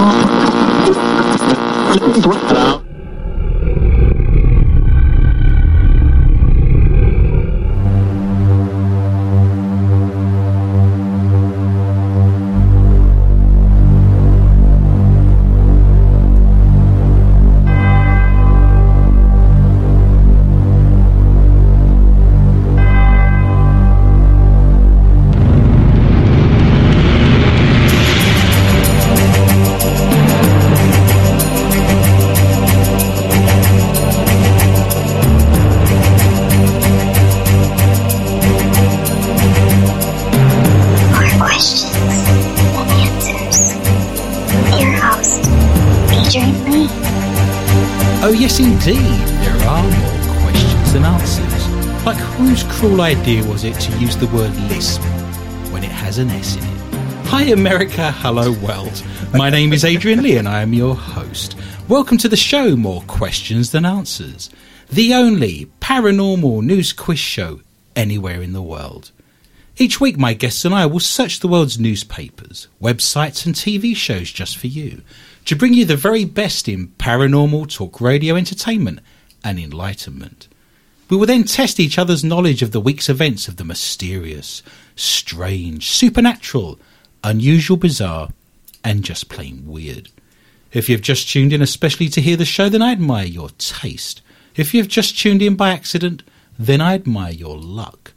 More idea was it to use the word lisp when it has an S in it? Hi, America. Hello, world. My name is Adrian Lee, and I am your host. Welcome to the show, More Questions Than Answers, the only paranormal news quiz show anywhere in the world. Each week, my guests and I will search the world's newspapers, websites, and TV shows just for you to bring you the very best in paranormal talk radio entertainment and enlightenment. We will then test each other's knowledge of the week's events of the mysterious, strange, supernatural, unusual, bizarre, and just plain weird. If you've just tuned in especially to hear the show, then I admire your taste. If you've just tuned in by accident, then I admire your luck.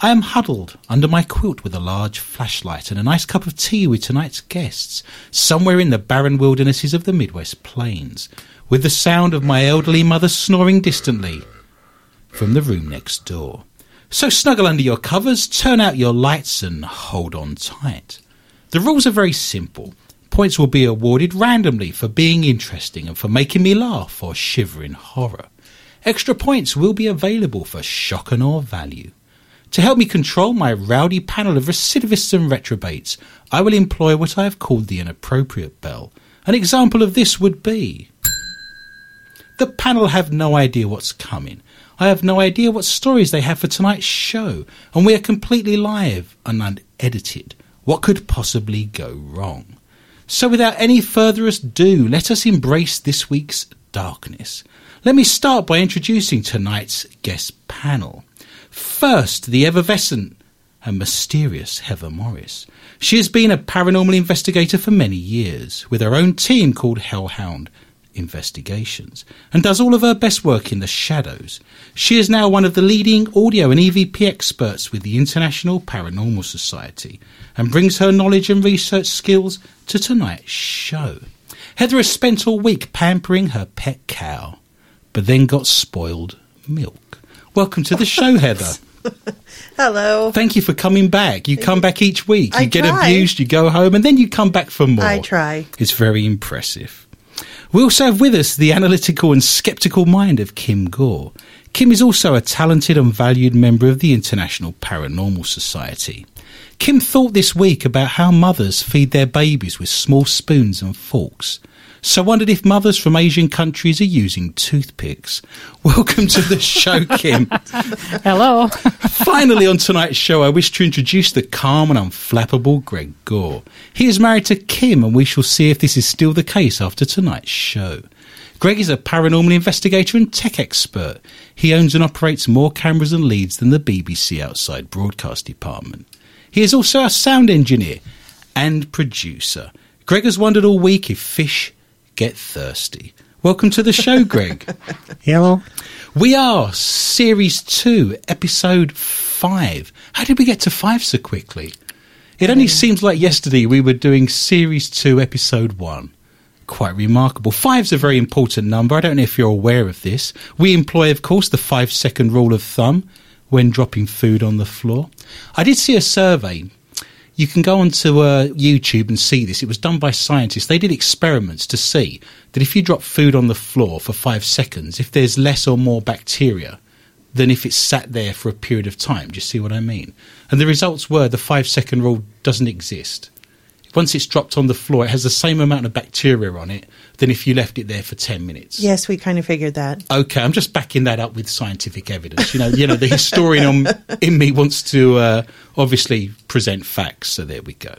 I am huddled under my quilt with a large flashlight and a nice cup of tea with tonight's guests, somewhere in the barren wildernesses of the Midwest Plains, with the sound of my elderly mother snoring distantly from the room next door. So snuggle under your covers, turn out your lights, and hold on tight. The rules are very simple. Points will be awarded randomly for being interesting and for making me laugh or shiver in horror. Extra points will be available for shock and awe value. To help me control my rowdy panel of recidivists and retrobates, I will employ what I have called the inappropriate bell. An example of this would be the panel have no idea what's coming. I have no idea what stories they have for tonight's show, and we are completely live and unedited. What could possibly go wrong? So, without any further ado, let us embrace this week's darkness. Let me start by introducing tonight's guest panel. First, the effervescent and mysterious Heather Morris. She has been a paranormal investigator for many years, with her own team called Hellhound Investigations, and does all of her best work in the shadows. She is now one of the leading audio and EVP experts with the International Paranormal Society, and brings her knowledge and research skills to tonight's show. Heather has spent all week pampering her pet cow, but then got spoiled milk. Welcome to the show, Heather. Hello. Thank you for coming back. You come back each week. You I get try. abused, you go home, and then you come back for more. I try. It's very impressive. We also have with us the analytical and skeptical mind of Kim Gore. Kim is also a talented and valued member of the International Paranormal Society. Kim thought this week about how mothers feed their babies with small spoons and forks. So wondered if mothers from Asian countries are using toothpicks. Welcome to the show, Kim. Hello. Finally, on tonight's show, I wish to introduce the calm and unflappable Greg Gore. He is married to Kim, and we shall see if this is still the case after tonight's show. Greg is a paranormal investigator and tech expert. He owns and operates more cameras and leads than the BBC outside broadcast department. He is also a sound engineer and producer. Greg has wondered all week if fish get thirsty. Welcome to the show, Greg. Hello. We are series two, episode five. How did we get to five so quickly? It only uh, seems like yesterday we were doing series two, episode one. Quite remarkable. Five's a very important number. I don't know if you're aware of this. We employ, of course, the five second rule of thumb when dropping food on the floor. I did see a survey you can go onto uh, YouTube and see this. It was done by scientists. They did experiments to see that if you drop food on the floor for five seconds, if there's less or more bacteria than if it's sat there for a period of time. Do you see what I mean? And the results were the five second rule doesn't exist. Once it's dropped on the floor, it has the same amount of bacteria on it than if you left it there for 10 minutes. Yes, we kind of figured that. Okay, I'm just backing that up with scientific evidence. You know, you know, the historian in me wants to uh, obviously present facts. So there we go.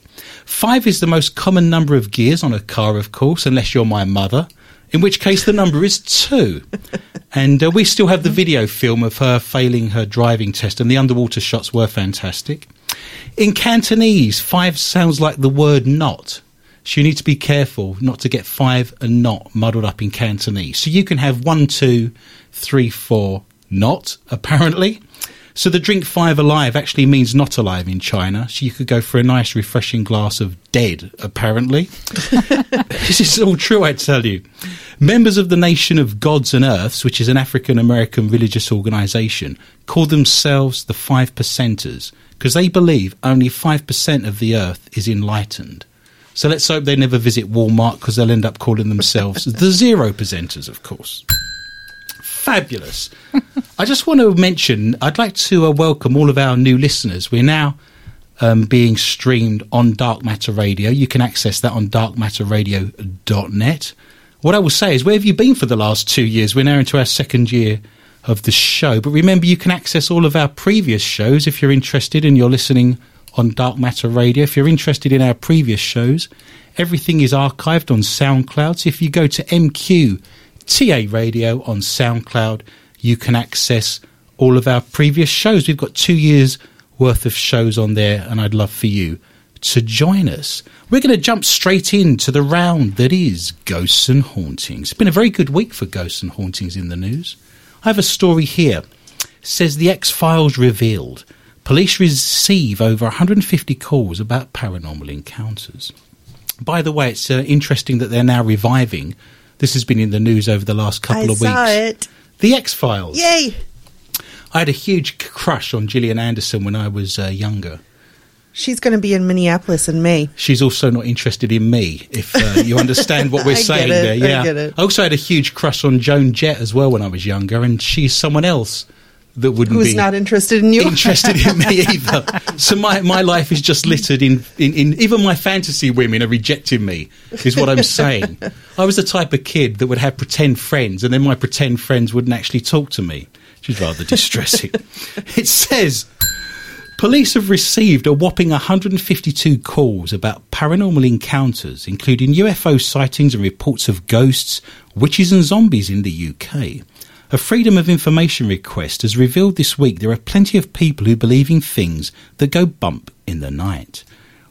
Five is the most common number of gears on a car, of course, unless you're my mother. In which case, the number is two. And uh, we still have the video film of her failing her driving test, and the underwater shots were fantastic. In Cantonese, five sounds like the word not. So you need to be careful not to get five and not muddled up in Cantonese. So you can have one, two, three, four, not, apparently. So the drink five alive actually means not alive in China. So you could go for a nice, refreshing glass of dead, apparently. this is all true, I tell you. Members of the Nation of Gods and Earths, which is an African American religious organization, call themselves the Five Percenters because they believe only 5% of the earth is enlightened. So let's hope they never visit Walmart because they'll end up calling themselves the Zero Presenters, of course. Fabulous. I just want to mention, I'd like to uh, welcome all of our new listeners. We're now um, being streamed on Dark Matter Radio. You can access that on darkmatterradio.net. What I will say is, where have you been for the last two years? We're now into our second year of the show. But remember, you can access all of our previous shows if you're interested and you're listening on Dark Matter Radio. If you're interested in our previous shows, everything is archived on SoundCloud. So if you go to MQTA Radio on SoundCloud, you can access all of our previous shows. We've got two years worth of shows on there, and I'd love for you to join us. We're going to jump straight into the round that is Ghosts and Hauntings. It's been a very good week for Ghosts and Hauntings in the news. I have a story here. It says the X Files revealed. Police receive over 150 calls about paranormal encounters. By the way, it's uh, interesting that they're now reviving. This has been in the news over the last couple I of saw weeks. it. The X Files. Yay! I had a huge crush on Gillian Anderson when I was uh, younger. She's going to be in Minneapolis in May. She's also not interested in me, if uh, you understand what we're I saying it, there. I Yeah. it. I also had a huge crush on Joan Jett as well when I was younger, and she's someone else that wouldn't Who's be not interested in you? interested in me either. So my, my life is just littered in, in, in even my fantasy women are rejecting me, is what I'm saying. I was the type of kid that would have pretend friends, and then my pretend friends wouldn't actually talk to me, which is rather distressing. it says. Police have received a whopping 152 calls about paranormal encounters, including UFO sightings and reports of ghosts, witches, and zombies in the UK. A Freedom of Information request has revealed this week there are plenty of people who believe in things that go bump in the night.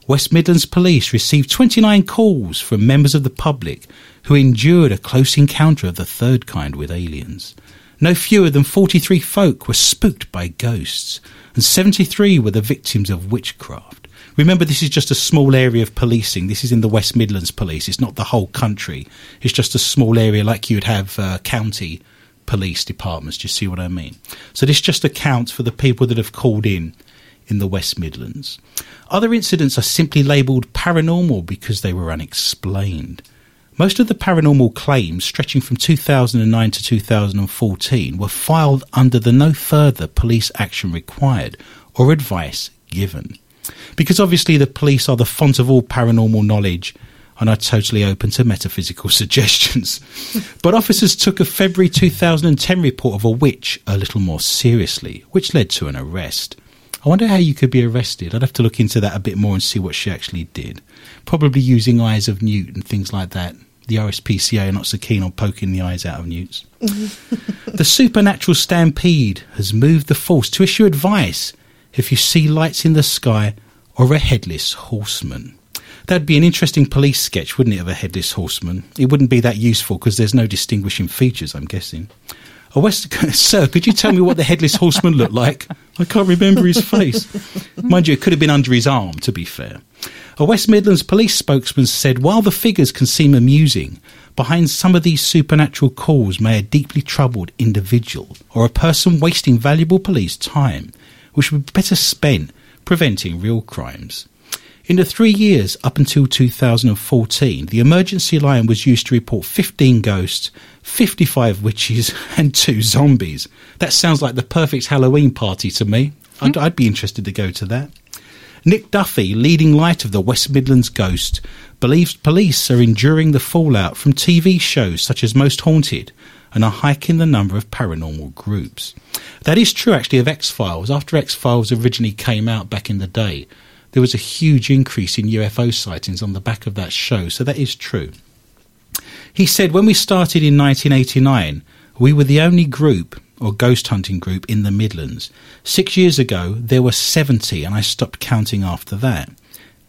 West Midlands Police received 29 calls from members of the public who endured a close encounter of the third kind with aliens. No fewer than 43 folk were spooked by ghosts, and 73 were the victims of witchcraft. Remember, this is just a small area of policing. This is in the West Midlands Police. It's not the whole country. It's just a small area like you'd have uh, county police departments. Do you see what I mean? So this just accounts for the people that have called in in the West Midlands. Other incidents are simply labelled paranormal because they were unexplained. Most of the paranormal claims, stretching from 2009 to 2014, were filed under the no further police action required or advice given. Because obviously the police are the font of all paranormal knowledge and are totally open to metaphysical suggestions. but officers took a February 2010 report of a witch a little more seriously, which led to an arrest. I wonder how you could be arrested. I'd have to look into that a bit more and see what she actually did. Probably using eyes of newt and things like that. The RSPCA are not so keen on poking the eyes out of newts. the supernatural stampede has moved the force to issue advice if you see lights in the sky or a headless horseman. That'd be an interesting police sketch, wouldn't it, of a headless horseman? It wouldn't be that useful because there's no distinguishing features, I'm guessing. A West, sir, could you tell me what the headless horseman looked like? I can't remember his face. Mind you, it could have been under his arm, to be fair. A West Midlands police spokesman said while the figures can seem amusing, behind some of these supernatural calls may a deeply troubled individual or a person wasting valuable police time, which would be better spent preventing real crimes. In the three years up until 2014, the emergency line was used to report 15 ghosts, 55 witches, and two zombies. That sounds like the perfect Halloween party to me. I'd, hmm. I'd be interested to go to that. Nick Duffy, leading light of the West Midlands ghost, believes police are enduring the fallout from TV shows such as Most Haunted and are hiking the number of paranormal groups. That is true, actually, of X Files. After X Files originally came out back in the day, there was a huge increase in UFO sightings on the back of that show, so that is true. He said, When we started in 1989, we were the only group or ghost hunting group in the Midlands. Six years ago, there were 70, and I stopped counting after that.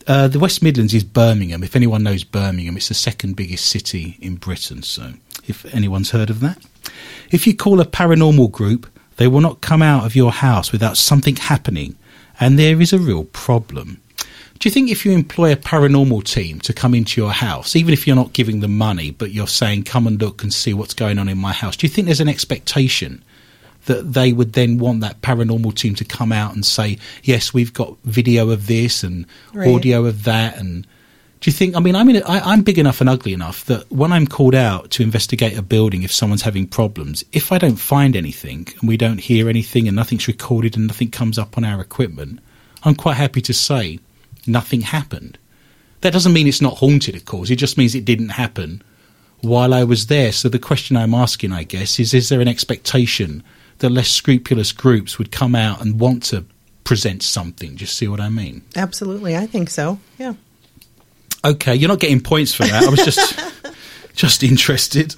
Uh, the West Midlands is Birmingham. If anyone knows Birmingham, it's the second biggest city in Britain. So, if anyone's heard of that, if you call a paranormal group, they will not come out of your house without something happening, and there is a real problem. Do you think if you employ a paranormal team to come into your house, even if you're not giving them money, but you're saying, come and look and see what's going on in my house, do you think there's an expectation that they would then want that paranormal team to come out and say, yes, we've got video of this and Right. audio of that? And do you think, I mean, I mean, I, I'm big enough and ugly enough that when I'm called out to investigate a building, if someone's having problems, if I don't find anything and we don't hear anything and nothing's recorded and nothing comes up on our equipment, I'm quite happy to say nothing happened. That doesn't mean it's not haunted, of course. It just means it didn't happen while I was there. So the question I'm asking, I guess, is is there an expectation that less scrupulous groups would come out and want to present something? You see what I mean? Absolutely, I think so. Yeah. Okay, you're not getting points for that. I was just just interested.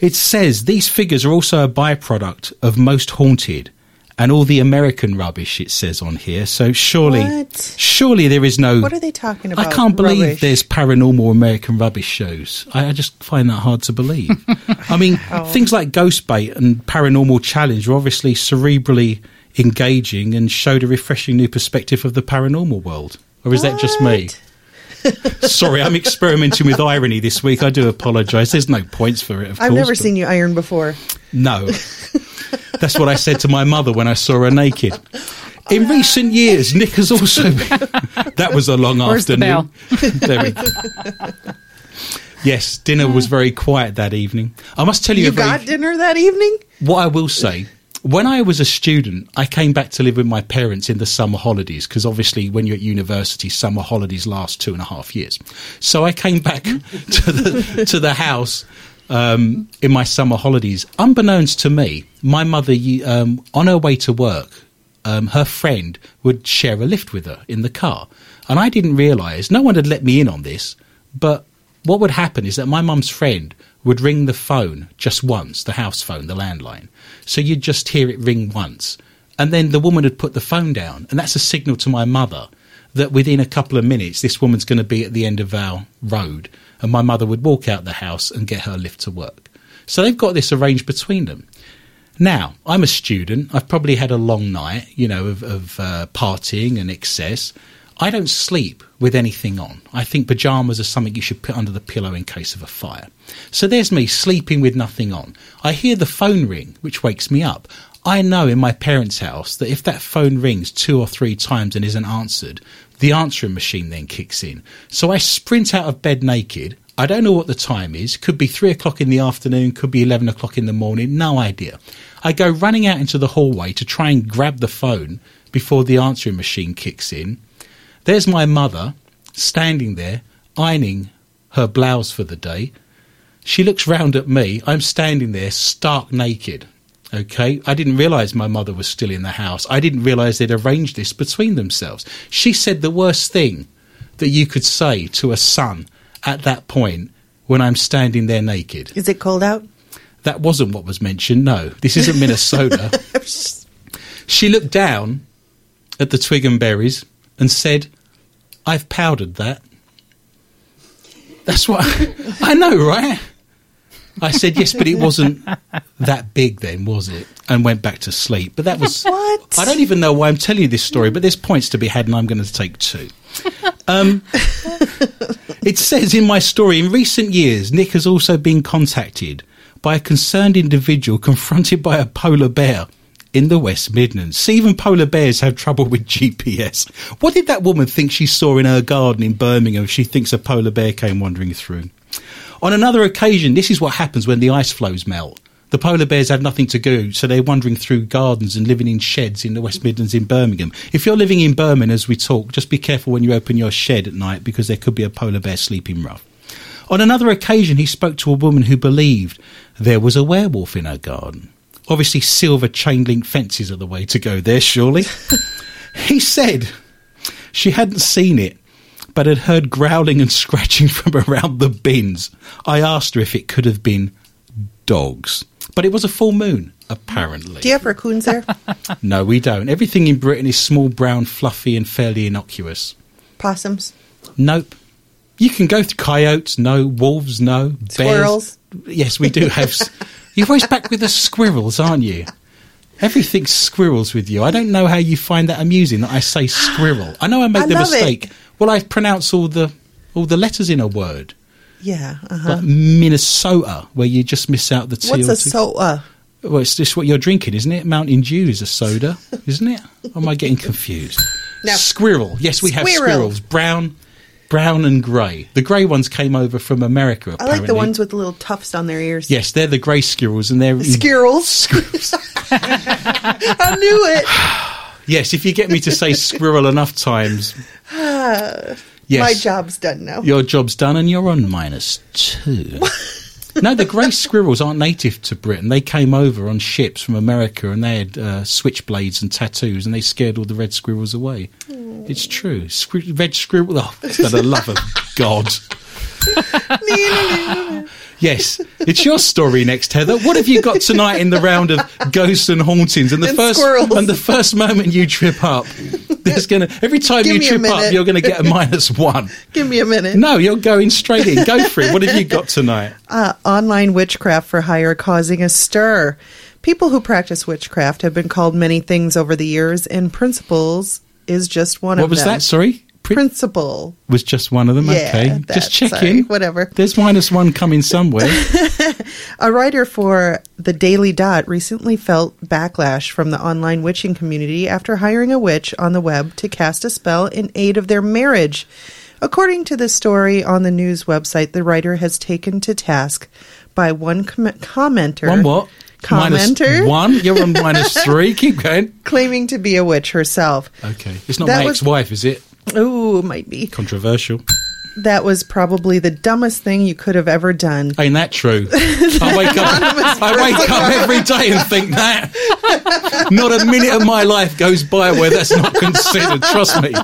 It says these figures are also a byproduct of most haunted and all the American rubbish it says on here. So surely What? surely there is no What are they talking about? I can't believe Rubbish. there's paranormal American rubbish shows. I, I just find that hard to believe. I mean, Oh. things like Ghost Bait and Paranormal Challenge are obviously cerebrally engaging and showed a refreshing new perspective of the paranormal world. Or is that just me? Sorry, I'm experimenting with irony this week. I do apologise. There's no points for it, of I've course. never seen you iron before. no. That's what I said to my mother when I saw her naked. In recent years, Nick has also. that was a long Where's the afternoon. there we go. Yes, dinner was very quiet that evening. I must tell you, You a very- got dinner that evening? what I will say, when I was a student, I came back to live with my parents in the summer holidays because obviously, when you're at university, summer holidays last two and a half years. So I came back to the to the house um, in my summer holidays. Unbeknownst to me, my mother, um, on her way to work, um, her friend would share a lift with her in the car, and I didn't realise. No one had let me in on this, but what would happen is that my mum's friend would ring the phone just once, the house phone, the landline. So you'd just hear it ring once. And then the woman had put the phone down. And that's a signal to my mother that within a couple of minutes, this woman's going to be at the end of our road. And my mother would walk out the house and get her lift to work. So they've got this arranged between them. Now, I'm a student. I've probably had a long night, you know, of, of uh, partying and excess. I don't sleep with anything on. I think pajamas are something you should put under the pillow in case of a fire. So there's me sleeping with nothing on. I hear the phone ring, which wakes me up. I know in my parents' house that if that phone rings two or three times and isn't answered, the answering machine then kicks in. So I sprint out of bed naked. I don't know what the time is. Could be three o'clock in the afternoon, could be 11 o'clock in the morning, no idea. I go running out into the hallway to try and grab the phone before the answering machine kicks in. There's my mother standing there ironing her blouse for the day. She looks round at me. I'm standing there stark naked. Okay, I didn't realise my mother was still in the house. I didn't realise they'd arranged this between themselves. She said the worst thing that you could say to a son at that point when I'm standing there naked. Is it cold out? That wasn't what was mentioned. No, this isn't Minnesota. she looked down at the twig and berries and said, I've powdered that. That's what I know, right? I said, yes, but it wasn't that big then, was it? And went back to sleep. But that was. What? I don't even know why I'm telling you this story, but there's points to be had, and I'm going to take two. Um, it says in my story, in recent years, Nick has also been contacted by a concerned individual confronted by a polar bear in the West Midlands. Even polar bears have trouble with GPS. What did that woman think she saw in her garden in Birmingham if she thinks a polar bear came wandering through? On another occasion, this is what happens when the ice floes melt The polar bears have nothing to do, so they're wandering through gardens and living in sheds in the West Midlands in Birmingham. If you're living in Birmingham as we talk, just be careful when you open your shed at night because there could be a polar bear sleeping rough. On another occasion, he spoke to a woman who believed there was a werewolf in her garden. Obviously, silver chain link fences are the way to go there, surely. he said she hadn't seen it, but had heard growling and scratching from around the bins. I asked her if it could have been dogs. But it was a full moon, apparently. Do you have raccoons there? No, we don't. Everything in Britain is small, brown, fluffy, and fairly innocuous. Possums? Nope. You can go through coyotes, no. Wolves, no. Bears. Yes, we do have. You're always back with the squirrels, aren't you? Everything's squirrels with you. I don't know how you find that amusing that I say squirrel. I know I make I the love it. mistake. Well, I pronounce all the all the letters in a word. Yeah. Uh-huh. Minnesota, where you just miss out the T What's a soa? Well, it's just what you're drinking, isn't it? Mountain Dew is a soda, isn't it? Or am I getting confused? No. Squirrel. Yes, we have squirrels. Brown, brown and grey. The grey ones came over from America. I like the ones with the little tufts on their ears. Yes, they're the grey squirrels, and they're Squirrels. Squirrels. I knew it. yes, if you get me to say squirrel enough times, yes, My job's done now. Your job's done, and you're on minus two. no, the grey squirrels aren't native to Britain. They came over on ships from America, and they had uh, switchblades and tattoos, and they scared all the red squirrels away. It's true. Red squirrel. Oh, for the love of God. Yes, it's your story next, Heather. What have you got tonight in the round of ghosts and hauntings? And the And first squirrels. and the first moment you trip up, there's gonna every time Give you trip up, you're gonna get a minus one. Give me a minute. No, you're going straight in. Go for it. What have you got tonight? uh, online witchcraft for hire causing a stir. People who practice witchcraft have been called many things over the years, and principles is just one What of was that? Sorry, Pri- Principle. was just one of them. Yeah, okay, that, just sorry, checking. whatever. There's minus one coming somewhere. A writer for the Daily Dot recently felt backlash from the online witching community after hiring a witch on the web to cast a spell in aid of their marriage. According to the story on the news website, the writer has taken to task by one com- commenter. one what? Commenter one. You're on minus three. Keep going. claiming to be a witch herself. Okay, it's not That my was- ex-wife, is it? Ooh, might be. Controversial. That was probably the dumbest thing you could have ever done. Ain't that true? I wake up. I wake up every day and think that. Not a minute of my life goes by where that's not considered. Trust me.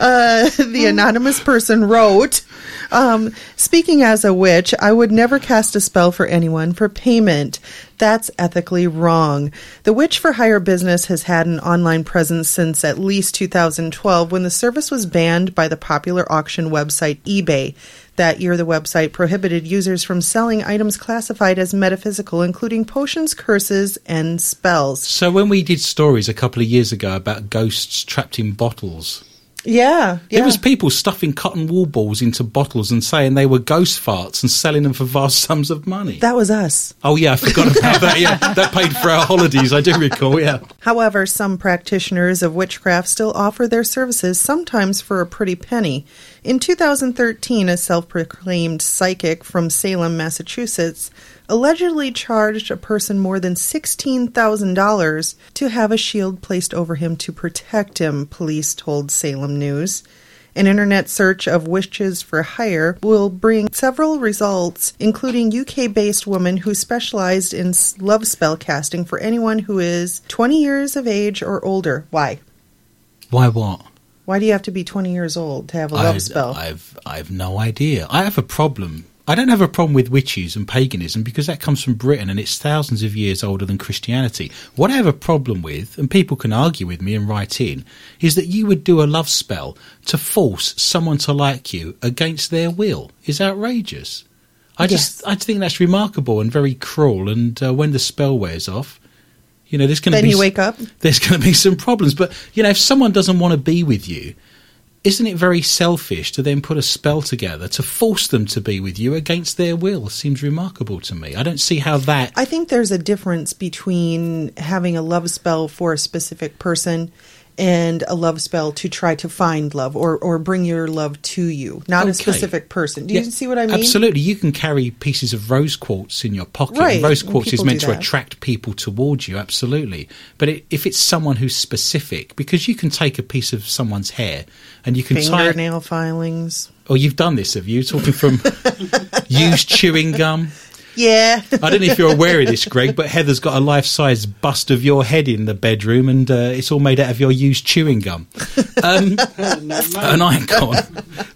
Uh, the anonymous person wrote, um, Speaking as a witch, I would never cast a spell for anyone for payment. That's ethically wrong. The Witch for Hire business has had an online presence since at least 2012 when the service was banned by the popular auction website eBay. That year, the website prohibited users from selling items classified as metaphysical, including potions, curses, and spells. So when we did stories a couple of years ago about ghosts trapped in bottles, Yeah, yeah. there was people stuffing cotton wool balls into bottles and saying they were ghost farts and selling them for vast sums of money. that was us. oh yeah, I forgot about that. Yeah, that paid for our holidays. I do recall. Yeah. However, some practitioners of witchcraft still offer their services, sometimes for a pretty penny. In 2013, a self proclaimed psychic from Salem, Massachusetts, allegedly charged a person more than $16,000 to have a shield placed over him to protect him, police told Salem News. An internet search of witches for hire will bring several results, including UK based woman who specialized in love spell casting for anyone who is 20 years of age or older. Why? Why what? Why do you have to be 20 years old to have a love I, spell? I've I've no idea. I have a problem. I don't have a problem with witches and paganism because that comes from Britain and it's thousands of years older than Christianity. What I have a problem with, and people can argue with me and write in, is that you would do a love spell to force someone to like you against their will. Is outrageous. I just I think that's remarkable and very cruel. And uh, when the spell wears off, you know, there's going to then be you wake up. there's going to be some problems. But you know, if someone doesn't want to be with you, isn't it very selfish to then put a spell together to force them to be with you against their will? Seems remarkable to me. I don't see how that. I think there's a difference between having a love spell for a specific person and a love spell to try to find love or, or bring your love to you, not a specific person. Do you Yeah, see what I mean? Absolutely. You can carry pieces of rose quartz in your pocket. Right, rose quartz is meant to attract people towards you, absolutely. But it, if it's someone who's specific, because you can take a piece of someone's hair and you can tie it, Fingernail filings. Oh, you've done this, have you? Talking from used chewing gum. Yeah. I don't know if you're aware of this, Greg, but Heather's got a life-size bust of your head in the bedroom, and uh, it's all made out of your used chewing gum. Um, an icon.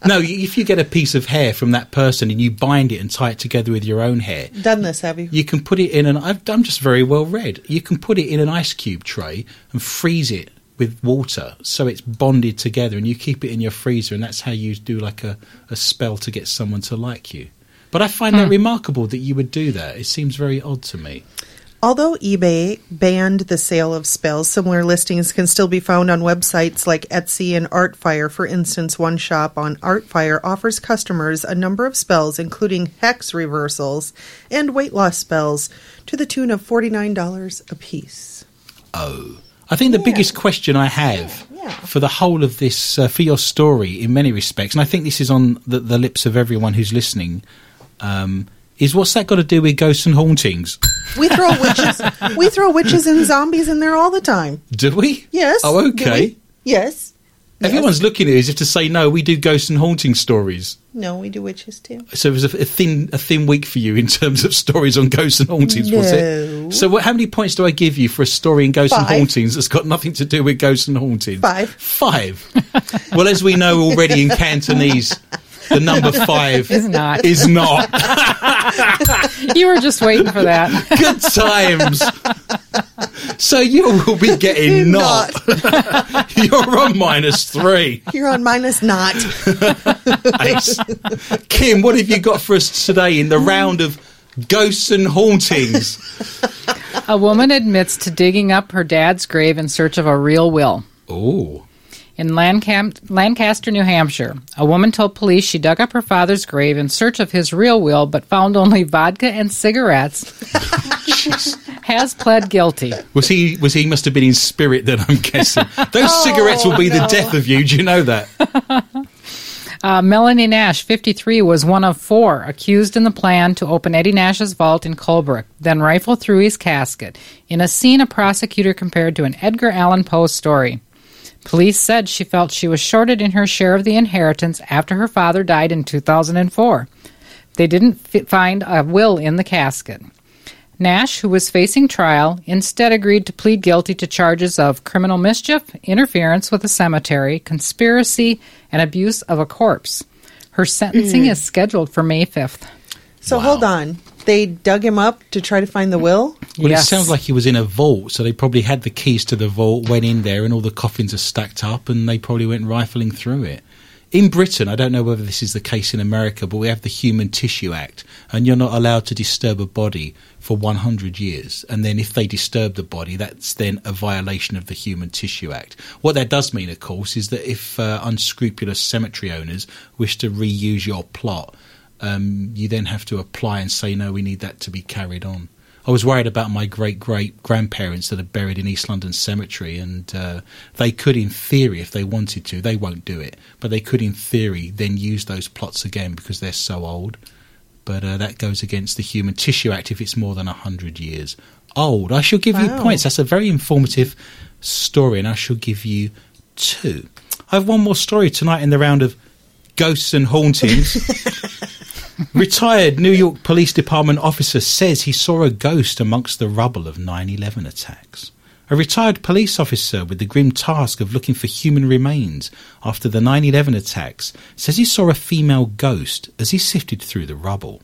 No, if you get a piece of hair from that person and you bind it and tie it together with your own hair, Done this, have you? you can put it in an. I've, I'm just very well read. You can put it in an ice cube tray and freeze it with water, so it's bonded together, and you keep it in your freezer, and that's how you do like a, a spell to get someone to like you. But I find that remarkable that you would do that. It seems very odd to me. Although eBay banned the sale of spells, similar listings can still be found on websites like Etsy and Artfire. For instance, one shop on Artfire offers customers a number of spells, including hex reversals and weight loss spells, to the tune of $49 a piece. Oh. I think the biggest question I have Yeah, yeah. for the whole of this, uh, for your story in many respects, and I think this is on the, the lips of everyone who's listening, um, is what's that got to do with ghosts and hauntings? We throw witches, we throw witches and zombies in there all the time. Do we? Yes. Oh, okay. Yes. Everyone's looking at it as if to say, no, we do ghosts and haunting stories. No, we do witches too. So it was a, a thin, a thin week for you in terms of stories on ghosts and hauntings, was it? So, what, how many points do I give you for a story in ghosts and hauntings that's got nothing to do with ghosts and hauntings? Five. Five. well, as we know already in Cantonese, the number five Is not. Is not. You were just waiting for that. Good times. so you will be getting not. You're on minus three. You're on minus not. Ace. Kim, what have you got for us today in the round of ghosts and hauntings? A woman admits to digging up her dad's grave in search of a real will. Oh. In Lancam- Lancaster, New Hampshire, a woman told police she dug up her father's grave in search of his real will but found only vodka and cigarettes. Has pled guilty. Was he? Was he? Must have been in spirit. Then I'm guessing those cigarettes will be the death of you. Do you know that? Uh, Melanie Nash, 53, was one of four accused in the plan to open Eddie Nash's vault in Colebrook, then rifle through his casket, in a scene a prosecutor compared to an Edgar Allan Poe story. Police said she felt she was shorted in her share of the inheritance after her father died in 2004. They didn't fi- find a will in the casket. Nash, who was facing trial, instead agreed to plead guilty to charges of criminal mischief, interference with a cemetery, conspiracy, and abuse of a corpse. Her sentencing mm. is scheduled for May 5th. So Wow. hold on. They dug him up to try to find the will? Well, Yes. it sounds like he was in a vault, so they probably had the keys to the vault, went in there, and all the coffins are stacked up, and they probably went rifling through it. In Britain, I don't know whether this is the case in America, but we have the Human Tissue Act, and you're not allowed to disturb a body for 100 years. And then if they disturb the body, that's then a violation of the Human Tissue Act. What that does mean, of course, is that if uh, unscrupulous cemetery owners wish to reuse your plot, um, you then have to apply and say, no, we need that to be carried on. I was worried about my great great grandparents that are buried in East London Cemetery, and uh, they could, in theory, if they wanted to, they won't do it, but they could, in theory, then use those plots again because they're so old. But uh, that goes against the Human Tissue Act if it's more than 100 years old. I shall give you points. That's a very informative story, and I shall give you two. I have one more story tonight in the round of ghosts and hauntings. Retired New York Police Department officer says he saw a ghost amongst the rubble of 9 11 attacks. A retired police officer with the grim task of looking for human remains after the 9 11 attacks says he saw a female ghost as he sifted through the rubble.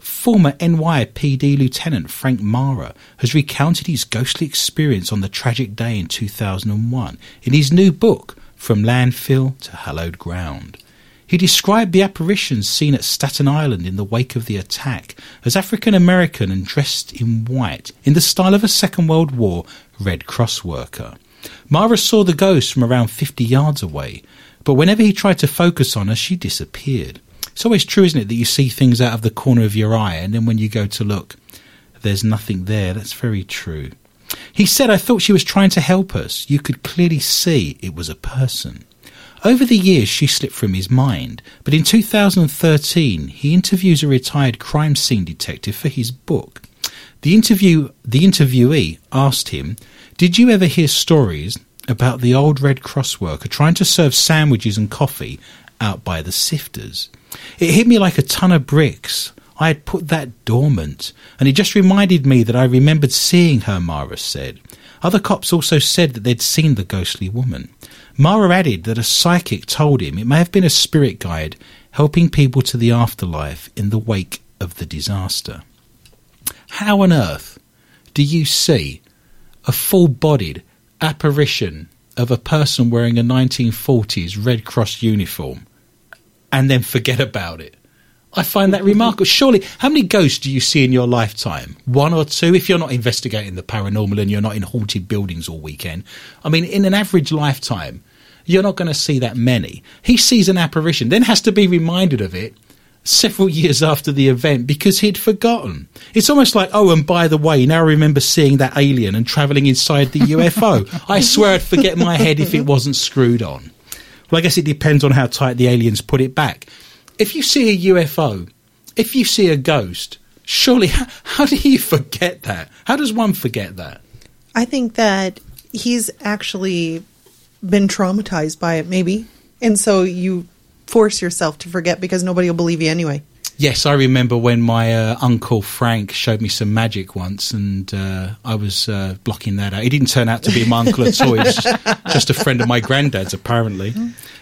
Former NYPD Lieutenant Frank Mara has recounted his ghostly experience on the tragic day in 2001 in his new book, From Landfill to Hallowed Ground. He described the apparitions seen at Staten Island in the wake of the attack as African American and dressed in white, in the style of a Second World War Red Cross worker. Mara saw the ghost from around 50 yards away, but whenever he tried to focus on her, she disappeared. It's always true, isn't it, that you see things out of the corner of your eye, and then when you go to look, there's nothing there. That's very true. He said, I thought she was trying to help us. You could clearly see it was a person. Over the years, she slipped from his mind, but in 2013, he interviews a retired crime scene detective for his book. The interview, the interviewee asked him, "Did you ever hear stories about the old Red Cross worker trying to serve sandwiches and coffee out by the sifters?" It hit me like a ton of bricks. I had put that dormant, and it just reminded me that I remembered seeing her, Mara said. Other cops also said that they'd seen the ghostly woman. Mara added that a psychic told him it may have been a spirit guide helping people to the afterlife in the wake of the disaster. How on earth do you see a full bodied apparition of a person wearing a 1940s Red Cross uniform and then forget about it? I find that remarkable. Surely, how many ghosts do you see in your lifetime? One or two, if you're not investigating the paranormal and you're not in haunted buildings all weekend. I mean, in an average lifetime, you're not going to see that many. He sees an apparition, then has to be reminded of it several years after the event because he'd forgotten. It's almost like, oh, and by the way, now I remember seeing that alien and travelling inside the UFO. I swear I'd forget my head if it wasn't screwed on. Well, I guess it depends on how tight the aliens put it back if you see a UFO, if you see a ghost, surely how, how do you forget that? How does one forget that? I think that he's actually been traumatized by it, maybe. And so you force yourself to forget because nobody will believe you anyway. Yes, I remember when my uh, uncle Frank showed me some magic once, and uh, I was uh, blocking that out. He didn't turn out to be my uncle at all. He was just a friend of my granddad's, apparently.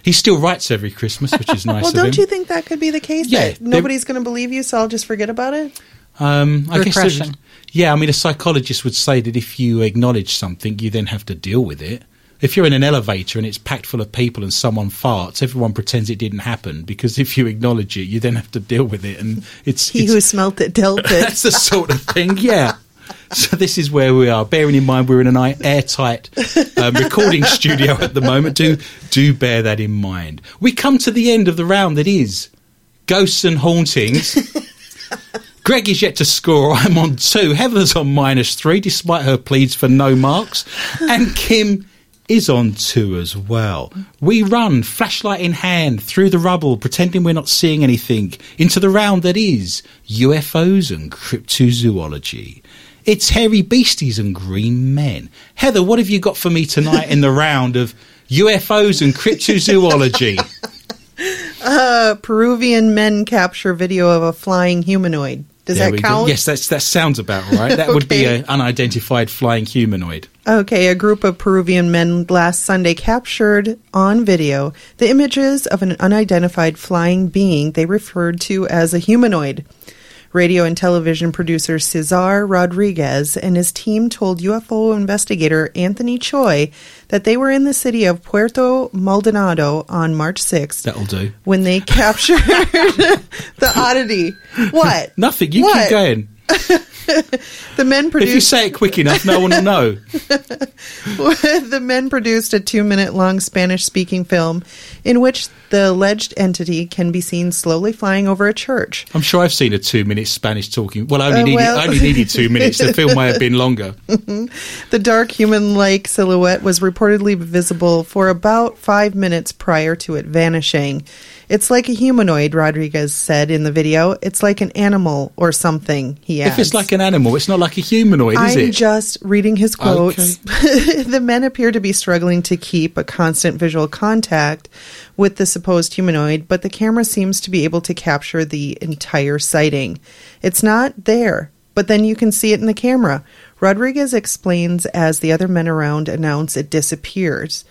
He still writes every Christmas, which is nice. well, don't him. you think that could be the case? Yeah, that nobody's going to believe you, so I'll just forget about it. Um, I. Repression. there's- Yeah, I mean, a psychologist would say that if you acknowledge something, you then have to deal with it. If you're in an elevator and it's packed full of people and someone farts, everyone pretends it didn't happen because if you acknowledge it, you then have to deal with it, and it's He it's- who smelt it dealt it. that's the sort of thing, yeah. So this is where we are. Bearing in mind we're in an airtight um, recording studio at the moment. Do do bear that in mind. We come to the end of the round that is ghosts and hauntings. Greg is yet to score. I'm on two. Heather's on minus three, despite her pleads for no marks. And Kim is on two as well. We run, flashlight in hand, through the rubble, pretending we're not seeing anything, into the round that is UFOs and cryptozoology. It's hairy beasties and green men. Heather, what have you got for me tonight in the round of UFOs and cryptozoology? Uh, Peruvian men capture video of a flying humanoid. Does There that we go. count? Yes, that's, that sounds about right. That would be an unidentified flying humanoid. Okay, a group of Peruvian men last Sunday captured on video the images of an unidentified flying being they referred to as a humanoid. Radio and television producer Cesar Rodriguez and his team told UFO investigator Anthony Choi that they were in the city of Puerto Maldonado on March 6th That'll do. when they captured the oddity. What? Nothing. You What? keep going. The men If you produced say it quick enough, no one will know. the men produced a two minute long Spanish speaking film in which the alleged entity can be seen slowly flying over a church. I'm sure I've seen a two minute Spanish talking. Well, I only, Uh, needed, well- I only needed two minutes. The film may have been longer. The dark human like silhouette was reportedly visible for about five minutes prior to it vanishing. It's like a humanoid, Rodriguez said in the video. It's like an animal or something, he adds. If it's like an animal, it's not like a humanoid, is I'm it? just reading his quotes. the men appear to be struggling to keep a constant visual contact with the supposed humanoid, but the camera seems to be able to capture the entire sighting. It's not there, but then you can see it in the camera. Rodriguez explains as the other men around announce it disappears.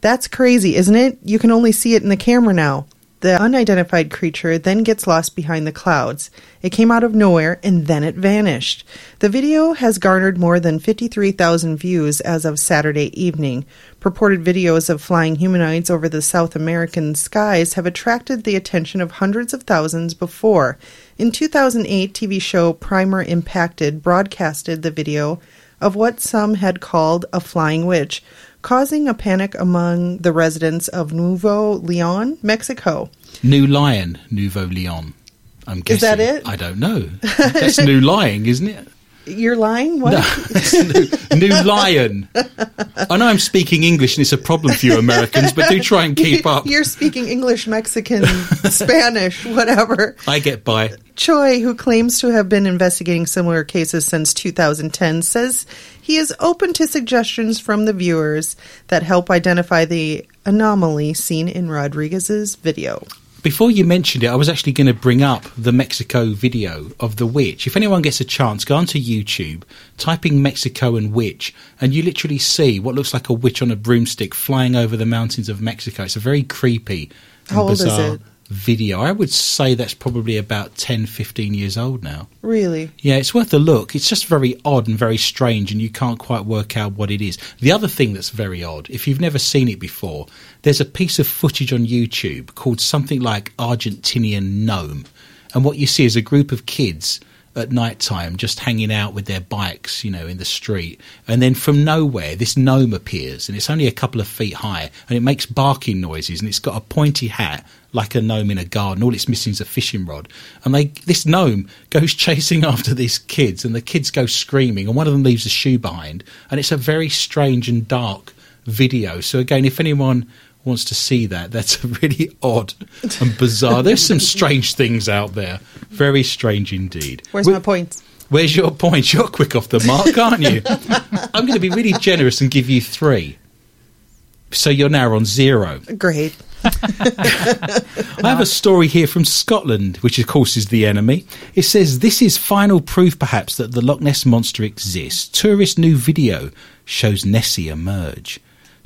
That's crazy, isn't it? You can only see it in the camera now. The unidentified creature then gets lost behind the clouds. It came out of nowhere and then it vanished. The video has garnered more than 53,000 views as of Saturday evening. Purported videos of flying humanoids over the South American skies have attracted the attention of hundreds of thousands before. In 2008, TV show Primer Impacto broadcasted the video of what some had called a flying witch, causing a panic among the residents of Nuevo Leon, Mexico. New Lion, Nuevo Leon. I'm guessing. Is that it? I don't know. That's new lying, isn't it? You're lying? What? New Lion. I know I'm speaking English and it's a problem for you Americans, but do try and keep up. You're speaking English, Mexican, Spanish, whatever. I get by. Choi, who claims to have been investigating similar cases since 2010, says he is open to suggestions from the viewers that help identify the anomaly seen in Rodriguez's video. Before you mentioned it, I was actually going to bring up the Mexico video of the witch. If anyone gets a chance, go onto YouTube, type in Mexico and witch, and you literally see what looks like a witch on a broomstick flying over the mountains of Mexico. It's a very creepy and How old is bizarre it? Video. I would say that's probably about 10, 15 years old now. Really? Yeah, it's worth a look. It's just very odd and very strange, and you can't quite work out what it is. The other thing that's very odd, if you've never seen it before, there's a piece of footage on YouTube called something like Argentinian Gnome. And what you see is a group of kids at night time just hanging out with their bikes, you know, in the street. And then from nowhere, this gnome appears, and it's only a couple of feet high, and it makes barking noises, and it's got a pointy hat like a gnome in a garden. All it's missing is a fishing rod. And they, this gnome goes chasing after these kids, and the kids go screaming, and one of them leaves a shoe behind. And it's a very strange and dark video. So again, if anyone wants to see that, that's really odd and bizarre. There's some strange things out there. Very strange indeed. Where's Wh- my points? Where's your point? You're quick off the mark, aren't you? I'm going to be really generous and give you three. So you're now on zero. Great. I have a story here from Scotland, which of course is the enemy. It says this is final proof, perhaps, that the Loch Ness monster exists. Tourist new video shows Nessie emerge.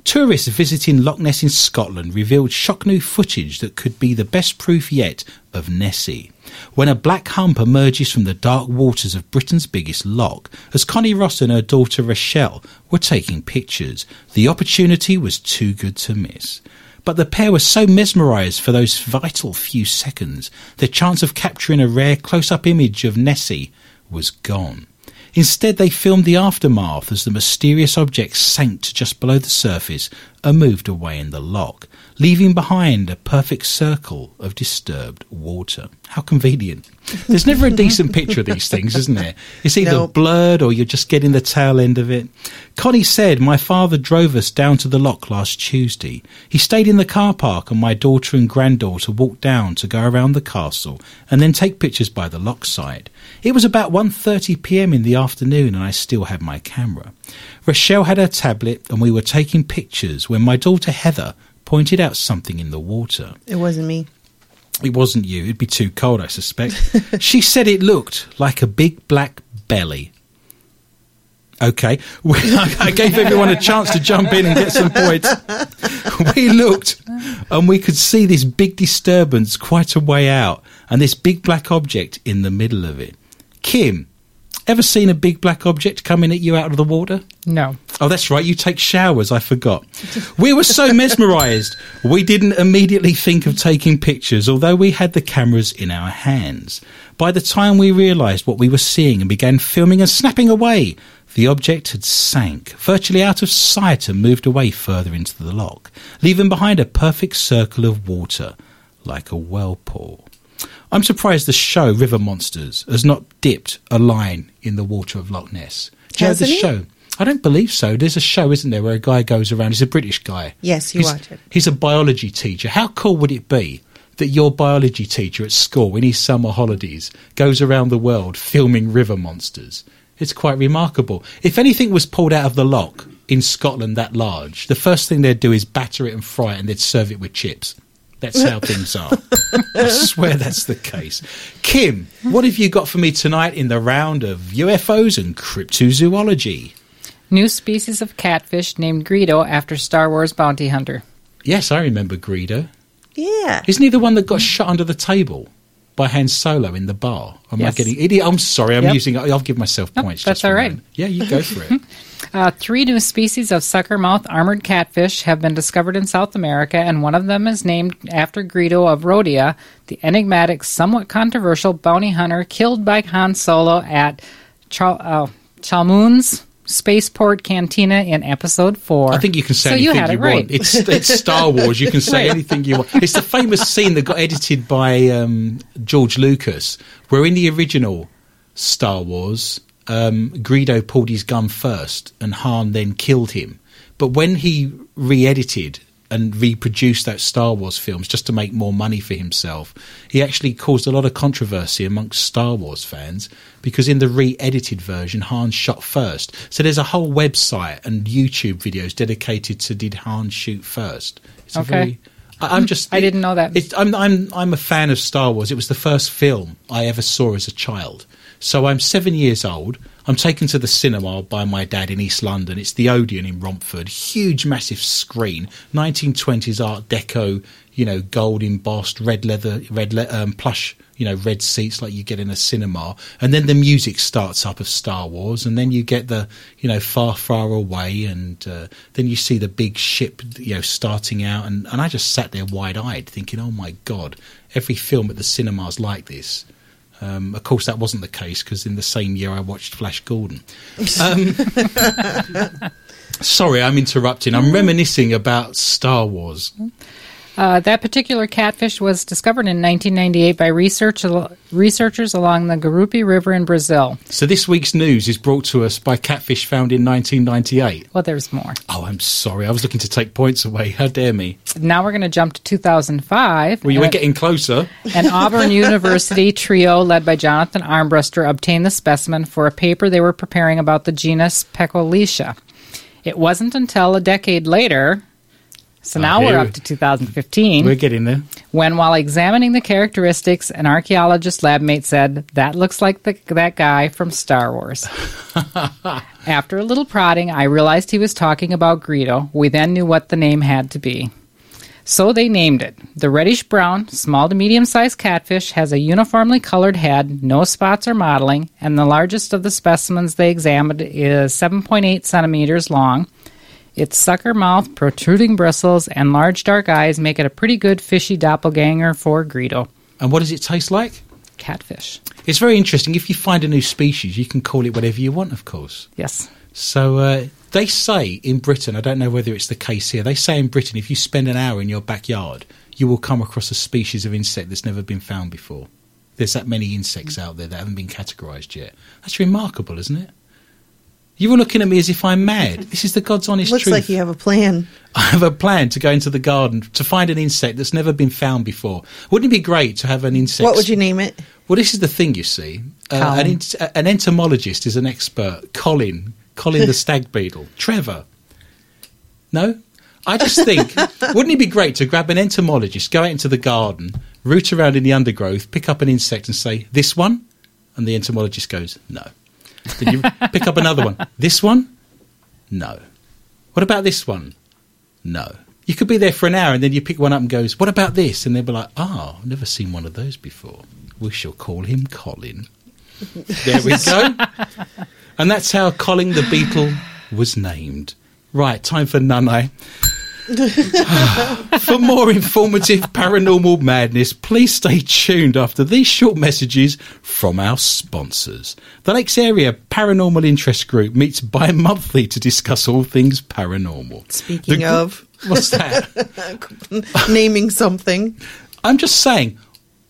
Tourists visiting Loch Ness in Scotland revealed shock new footage that could be the best proof yet of Nessie. When a black hump emerges from the dark waters of Britain's biggest loch, as Connie Ross and her daughter Rochelle were taking pictures, the opportunity was too good to miss. But the pair were so mesmerised for those vital few seconds, their chance of capturing a rare close up image of Nessie was gone. Instead, they filmed the aftermath as the mysterious object sank to just below the surface and moved away in the loch, leaving behind a perfect circle of disturbed water. How convenient. There's never a decent picture of these things, isn't there? It's either Nope. blurred or you're just getting the tail end of it. Connie said, My father drove us down to the lock last Tuesday. He stayed in the car park and my daughter and granddaughter walked down to go around the castle and then take pictures by the loch side. It was about 1:30 p.m. in the afternoon and I still had my camera. Rochelle had her tablet and we were taking pictures when my daughter Heather pointed out something in the water. It wasn't me. It wasn't you. It'd be too cold, I suspect. she said it looked like a big black belly. Okay, we, I gave everyone a chance to jump in and get some points. We looked and we could see this big disturbance quite a way out and this big black object in the middle of it. Kim, ever seen a big black object coming at you out of the water? No. Oh, that's right. You take showers. I forgot. We were so mesmerized, we didn't immediately think of taking pictures, although we had the cameras in our hands. By the time we realized what we were seeing and began filming and snapping away, the object had sank virtually out of sight and moved away further into the lock, leaving behind a perfect circle of water, like a whirlpool. I'm surprised the show River Monsters has not dipped a line in the water of Loch Ness. Do you know the Hasn't he? show? I don't believe so. There's a show, isn't there, where a guy goes around. He's a British guy. Yes, you he's, watch it. He's a biology teacher. How cool would it be that your biology teacher at school, in his summer holidays, goes around the world filming river monsters? It's quite remarkable. If anything was pulled out of the loch in Scotland that large, the first thing they'd do is batter it and fry it, and they'd serve it with chips. That's how things are. I swear that's the case. Kim, what have you got for me tonight in the round of UFOs and cryptozoology? New species of catfish named Greedo after Star Wars bounty hunter. Yes, I remember Greedo. Yeah. Isn't he the one that got shot under the table by Han Solo in the bar? Am I getting idiot? I'm sorry, I'm Yep. using. I'll give myself Nope, points. that's just for all a moment. Yeah, you go for it. Uh, three new species of suckermouth armored catfish have been discovered in South America, and one of them is named after Greedo of Rodia, the enigmatic, somewhat controversial bounty hunter killed by Han Solo at Chal- uh, Chalmun's Spaceport Cantina in Episode 4. I think you can say so you anything had you, it right. want. It's, it's Star Wars. You can say Right. anything you want. It's the famous scene that got edited by um, George Lucas, where in the original Star Wars, um, Greedo pulled his gun first, and Han then killed him. But when he re-edited and reproduced those Star Wars films just to make more money for himself, he actually caused a lot of controversy amongst Star Wars fans because in the re-edited version, Han shot first. So there's a whole website and YouTube videos dedicated to did Han shoot first. It's Okay. very I- I'm just. I didn't know that. I'm, I'm, I'm a fan of Star Wars. It was the first film I ever saw as a child. So I'm seven years old. I'm taken to the cinema by my dad in East London. It's the Odeon in Romford. Huge, massive screen. 1920s Art Deco, you know, gold embossed, red leather, red le- um, plush, you know, red seats like you get in a cinema. And then the music starts up of Star Wars. And then you get the, you know, far, far away. And uh, then you see the big ship, you know, starting out. And, and I just sat there wide eyed thinking, oh my God, every film at the cinemas like this. Um, of course, that wasn't the case because in the same year I watched Flash Gordon. Um, sorry, I'm interrupting. I'm reminiscing about Star Wars. Uh, that particular catfish was discovered in 1998 by research, researchers along the Gurupi River in Brazil. So this week's news is brought to us by catfish found in 1998. Well, there's more. Oh, I'm sorry. I was looking to take points away. How dare me? Now we're going to jump to 2005. Well, you were getting closer. An Auburn University trio led by Jonathan Armbruster obtained the specimen for a paper they were preparing about the genus Peckoltia. It wasn't until a decade later, so Oh, now we're up to 2015, We're getting there. when while examining the characteristics, an archaeologist lab mate said, That looks like the, that guy from Star Wars. After a little prodding, I realized he was talking about Greedo. We then knew what the name had to be. So they named it. The reddish brown, small to medium sized catfish has a uniformly colored head, no spots or mottling, and the largest of the specimens they examined is 7.8 centimeters long. Its sucker mouth, protruding bristles, and large dark eyes make it a pretty good fishy doppelganger for Greedo. And what does it taste like? Catfish. It's very interesting. If you find a new species, you can call it whatever you want, of course. Yes. So uh, they say in Britain, I don't know whether it's the case here, they say in Britain if you spend an hour in your backyard, you will come across a species of insect that's never been found before. There's that many insects out there that haven't been categorised yet. That's remarkable, isn't it? You were looking at me as if I'm mad. This is the God's honest Looks truth. like you have a plan. I have a plan to go into the garden to find an insect that's never been found before. Wouldn't it be great to have an insect? What would you name it? Well, this is the thing, you see. Uh, an, ent- an entomologist is an expert. Colin, Colin the stag beetle. Trevor. No? I just think, wouldn't it be great to grab an entomologist, go out into the garden, root around in the undergrowth, pick up an insect and say, this one? And the entomologist goes, no. Then you pick up another one. This one? No. What about this one? No. You could be there for an hour and then you pick one up and goes, what about this? And they'll be like, oh, I've never seen one of those before. We shall call him Colin. There we go. and that's how Colin the Beetle was named. Right, time for Nunai. for more informative paranormal madness, please stay tuned after these short messages from our sponsors. The Lakes Area Paranormal Interest Group meets bi monthly to discuss all things paranormal. Speaking The of What's that? naming something, I'm just saying,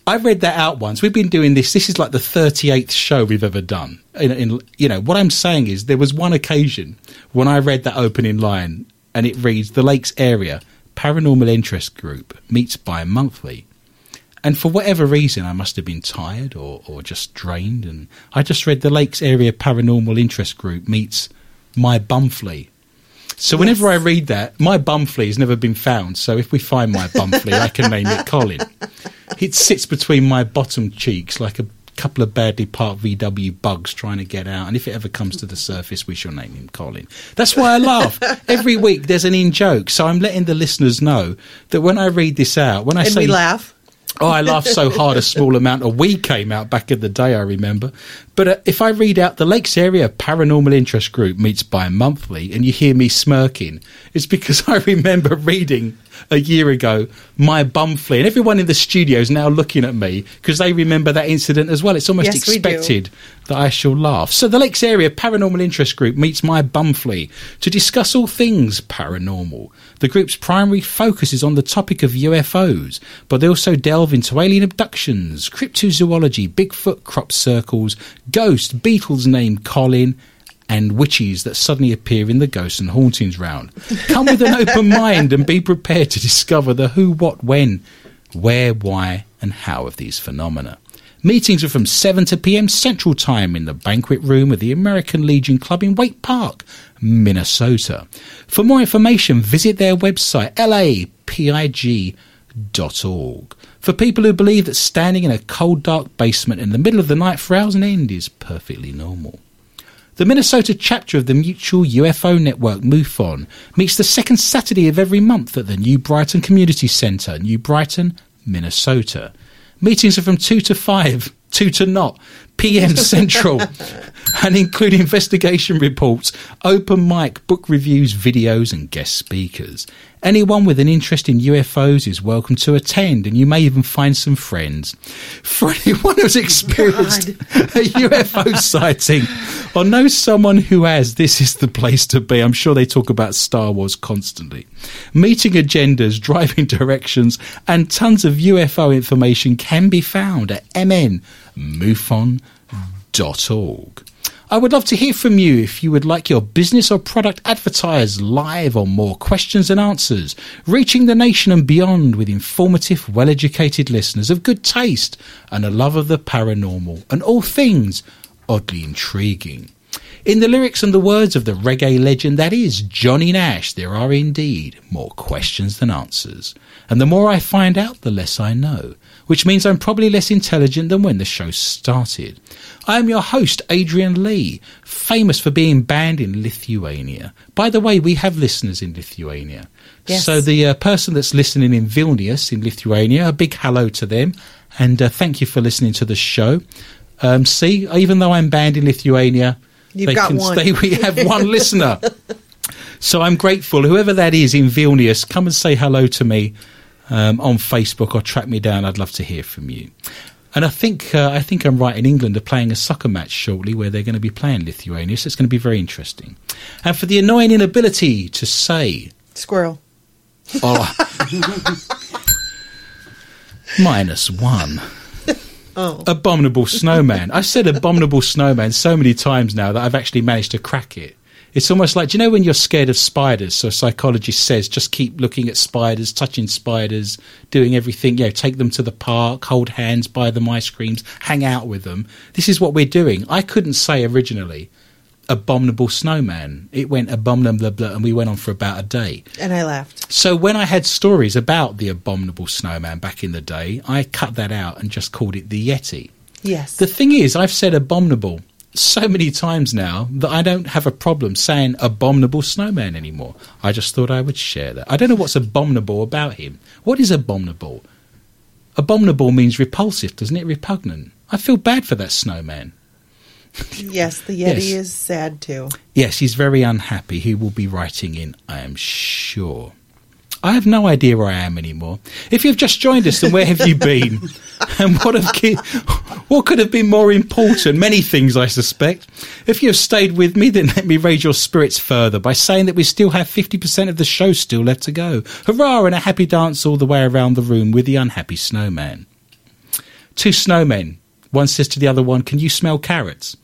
I read that out once. We've been doing this. This is like the 38th show we've ever done. In, in, you know, what I'm saying is there was one occasion when I read that opening line and it reads, The Lakes Area Paranormal Interest Group meets bi-monthly. And for whatever reason, I must have been tired or, or just drained. And I just read the Lakes Area Paranormal Interest Group meets my bumflea. So whenever I read that, my bum flea has never been found. So if we find my bum flea, I can name it Colin. It sits between my bottom cheeks like a couple of badly parked VW bugs trying to get out. And if it ever comes to the surface, we shall name him Colin. That's why I laugh. Every week there's an in joke. So I'm letting the listeners know that when I read this out, when I and say we laugh. Oh, I laughed so hard a small amount of we came out back in the day, I remember. But uh, if I read out the Lakes Area Paranormal Interest Group meets bi monthly and you hear me smirking, it's because I remember reading a year ago, my bum flea, and everyone in the studio is now looking at me because they remember that incident as well. It's almost Yes, expected that I shall laugh. So the Lakes Area Paranormal Interest Group meets my bum flea to discuss all things paranormal. The group's primary focus is on the topic of UFOs, but they also delve into alien abductions, cryptozoology, Bigfoot crop circles, ghosts, beetles named Colin, and witches that suddenly appear in the Ghosts and Hauntings round. Come with an open mind and be prepared to discover the who, what, when, where, why, and how of these phenomena. Meetings are from 7 to pm Central Time in the banquet room of the American Legion Club in Wake Park, Minnesota. For more information, visit their website, For people who believe that standing in a cold, dark basement in the middle of the night for hours on end is perfectly normal. The Minnesota chapter of the Mutual UFO Network, MUFON, meets the second Saturday of every month at the New Brighton Community Centre, New Brighton, Minnesota. Meetings are from 2 to 5, 2 to not, PM Central, and include investigation reports, open mic, book reviews, videos, and guest speakers. Anyone with an interest in UFOs is welcome to attend, and you may even find some friends. For anyone who's experienced a UFO sighting or knows someone who has, this is the place to be. I'm sure they talk about Star Wars constantly. Meeting agendas, driving directions, and tons of UFO information can be found at mnmufon.org. I would love to hear from you if you would like your business or product advertised live or more questions and answers, reaching the nation and beyond with informative, well educated listeners of good taste and a love of the paranormal and all things oddly intriguing. In the lyrics and the words of the reggae legend that is Johnny Nash, there are indeed more questions than answers. And the more I find out, the less I know, which means I'm probably less intelligent than when the show started. I am your host, Adrian Lee, famous for being banned in Lithuania. By the way, we have listeners in Lithuania. Yes. So the uh, person that's listening in Vilnius in Lithuania, a big hello to them, and uh, thank you for listening to the show. Um, see, even though I'm banned in Lithuania, You've they can one. stay. We have one listener. So I'm grateful. Whoever that is in Vilnius, come and say hello to me um, on Facebook or track me down. I'd love to hear from you. And I think uh, I think I'm right. In England, are playing a soccer match shortly where they're going to be playing Lithuania. So it's going to be very interesting. And for the annoying inability to say Squirrel. oh, minus one. Oh. Abominable snowman. I've said abominable snowman so many times now that I've actually managed to crack it. It's almost like, do you know when you're scared of spiders? So a psychologist says just keep looking at spiders, touching spiders, doing everything, you know, take them to the park, hold hands, buy them ice creams, hang out with them. This is what we're doing. I couldn't say originally abominable snowman. It went abominable blah, blah, and we went on for about a day. And I laughed. So when I had stories about the abominable snowman back in the day, I cut that out and just called it the Yeti. Yes. The thing is, I've said abominable so many times now that I don't have a problem saying abominable snowman anymore. I just thought I would share that. I don't know what's abominable about him. What is abominable? Abominable means repulsive, doesn't it? Repugnant. I feel bad for that snowman. yes, the Yeti Yes. is sad too. Yes, he's very unhappy. He will be writing in, I am sure. I have no idea where I am anymore. If you've just joined us, then where have you been? And what have ki- what could have been more important? Many things, I suspect. If you have stayed with me, then let me raise your spirits further by saying that we still have 50% of the show still left to go. Hurrah and a happy dance all the way around the room with the unhappy snowman. Two snowmen. One says to the other one, Can you smell carrots?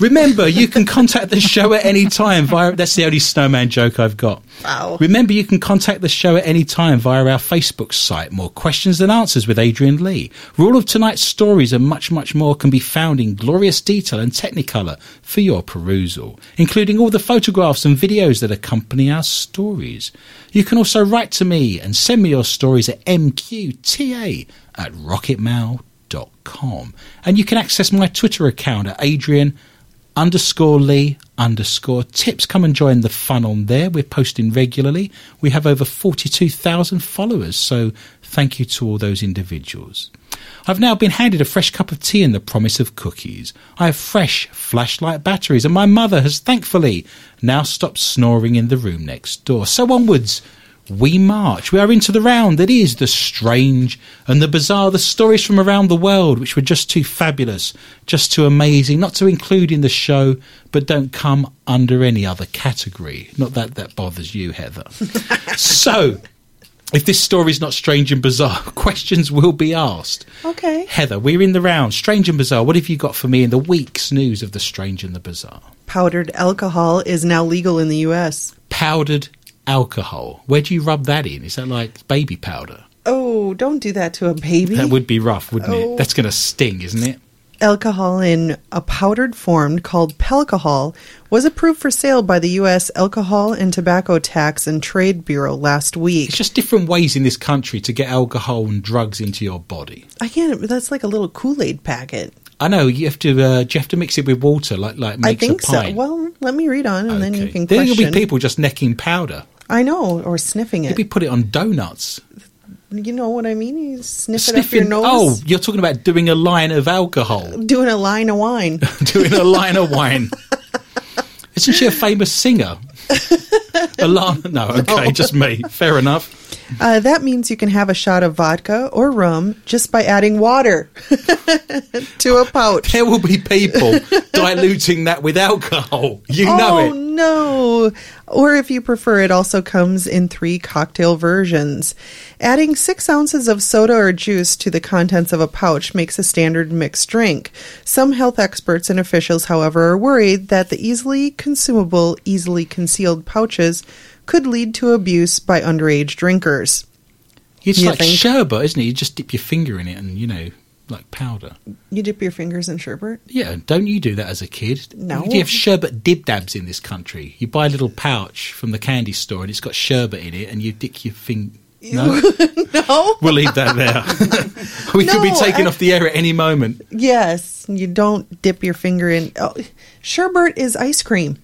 Remember, you can contact the show at any time via. That's the only snowman joke I've got. Wow. Remember, you can contact the show at any time via our Facebook site. More questions than answers with Adrian Lee. All of tonight's stories and much, much more can be found in glorious detail and technicolor for your perusal, including all the photographs and videos that accompany our stories. You can also write to me and send me your stories at mqta at rocketmail.com. And you can access my Twitter account at Adrian underscore Lee underscore tips. Come and join the fun on there. We're posting regularly. We have over 42,000 followers, so thank you to all those individuals. I've now been handed a fresh cup of tea and the promise of cookies. I have fresh flashlight batteries, and my mother has thankfully now stopped snoring in the room next door. So onwards we march. We are into the round that is the strange and the bizarre, the stories from around the world which were just too fabulous, just too amazing, not to include in the show, but don't come under any other category. Not that that bothers you, Heather. so, if this story is not strange and bizarre, questions will be asked. Okay. Heather, we're in the round. Strange and bizarre. What have you got for me in the week's news of the strange and the bizarre? Powdered alcohol is now legal in the U.S. Powdered alcohol. Where do you rub that in? Is that like baby powder? Oh, don't do that to a baby. That would be rough, wouldn't Oh. it? That's going to sting, isn't it? Alcohol in a powdered form called Palcohol was approved for sale by the U.S. Alcohol and Tobacco Tax and Trade Bureau last week. It's just different ways in this country to get alcohol and drugs into your body. I can't. That's like a little Kool Aid packet. I know you have to. Uh, do you have to mix it with water, like like makes I think a so. Well, let me read on, and then you can. can There will be people just necking powder. I know, or sniffing it. Maybe put it on donuts. You know what I mean? You sniff it up your nose. Oh, you're talking about doing a line of alcohol, doing a line of wine. doing a line of wine. Isn't she a famous singer? Alana? No, okay, just me. Fair enough. Uh, that means you can have a shot of vodka or rum just by adding water to a pouch. There will be people diluting that with alcohol. You know oh it. no! Or if you prefer, it also comes in three cocktail versions. Adding six ounces of soda or juice to the contents of a pouch makes a standard mixed drink. Some health experts and officials, however, are worried that the easily consumable, easily concealed pouches could lead to abuse by underage drinkers. It's You like think? sherbet, isn't it? You just dip your finger in it and, you know, like powder. You dip your fingers in sherbet? Yeah, don't you do that as a kid? No. You have sherbet dip dabs in this country. You buy a little pouch from the candy store and it's got sherbet in it and you dip your finger. No? No. we'll leave that there. we could be taken I- off the air at any moment. Yes, you don't dip your finger in. Oh, sherbet is ice cream.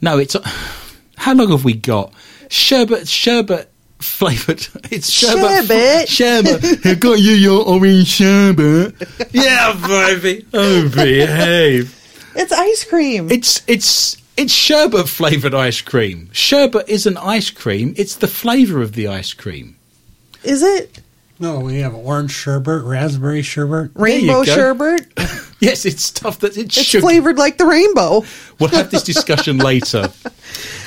No, it's. How long have we got? Sherbet, sherbet flavoured. It's sherbet. Sherbet. Sherbet. I got you your orange sherbet. Yeah, baby. Oh, behave. It's ice cream. It's it's it's sherbet flavoured ice cream. Sherbet isn't ice cream. It's the flavour of the ice cream. Is it No, we have orange sherbet, raspberry sherbet. rainbow sherbet? Yes, it's stuff that it's, It's sugar. flavored like the rainbow. We'll have this discussion later.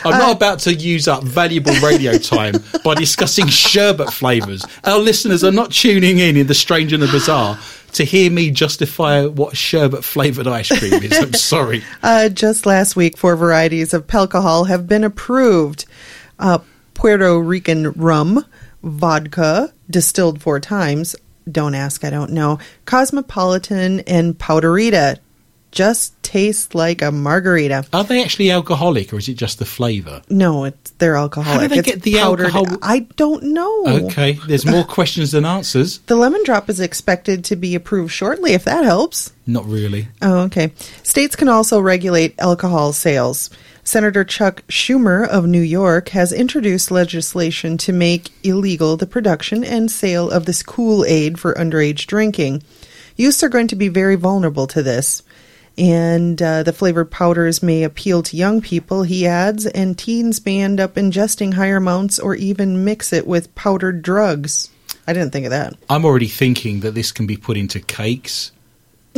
I'm Uh, not about to use up valuable radio time by discussing sherbet flavours. Our listeners are not tuning in in the strange and the bizarre to hear me justify what sherbet flavoured ice cream is. I'm sorry. Uh, just last week, four varieties of Palcohol have been approved: uh, Puerto Rican rum, vodka distilled four times. Don't ask, I don't know. Cosmopolitan and Powderita. Just tastes like a margarita. Are they actually alcoholic or is it just the flavour? No, it's they're alcoholic. How do they It's get the powdered- alcohol? I don't know. Okay, there's more questions than answers. The lemon drop is expected to be approved shortly, if that helps. Not really. Oh, okay. States can also regulate alcohol sales. Senator Chuck Schumer of New York has introduced legislation to make illegal the production and sale of this Kool Aid for underage drinking. Youths are going to be very vulnerable to this. And uh, the flavored powders may appeal to young people, he adds, and teens may end up ingesting higher amounts or even mix it with powdered drugs. I didn't think of that. I'm already thinking that this can be put into cakes,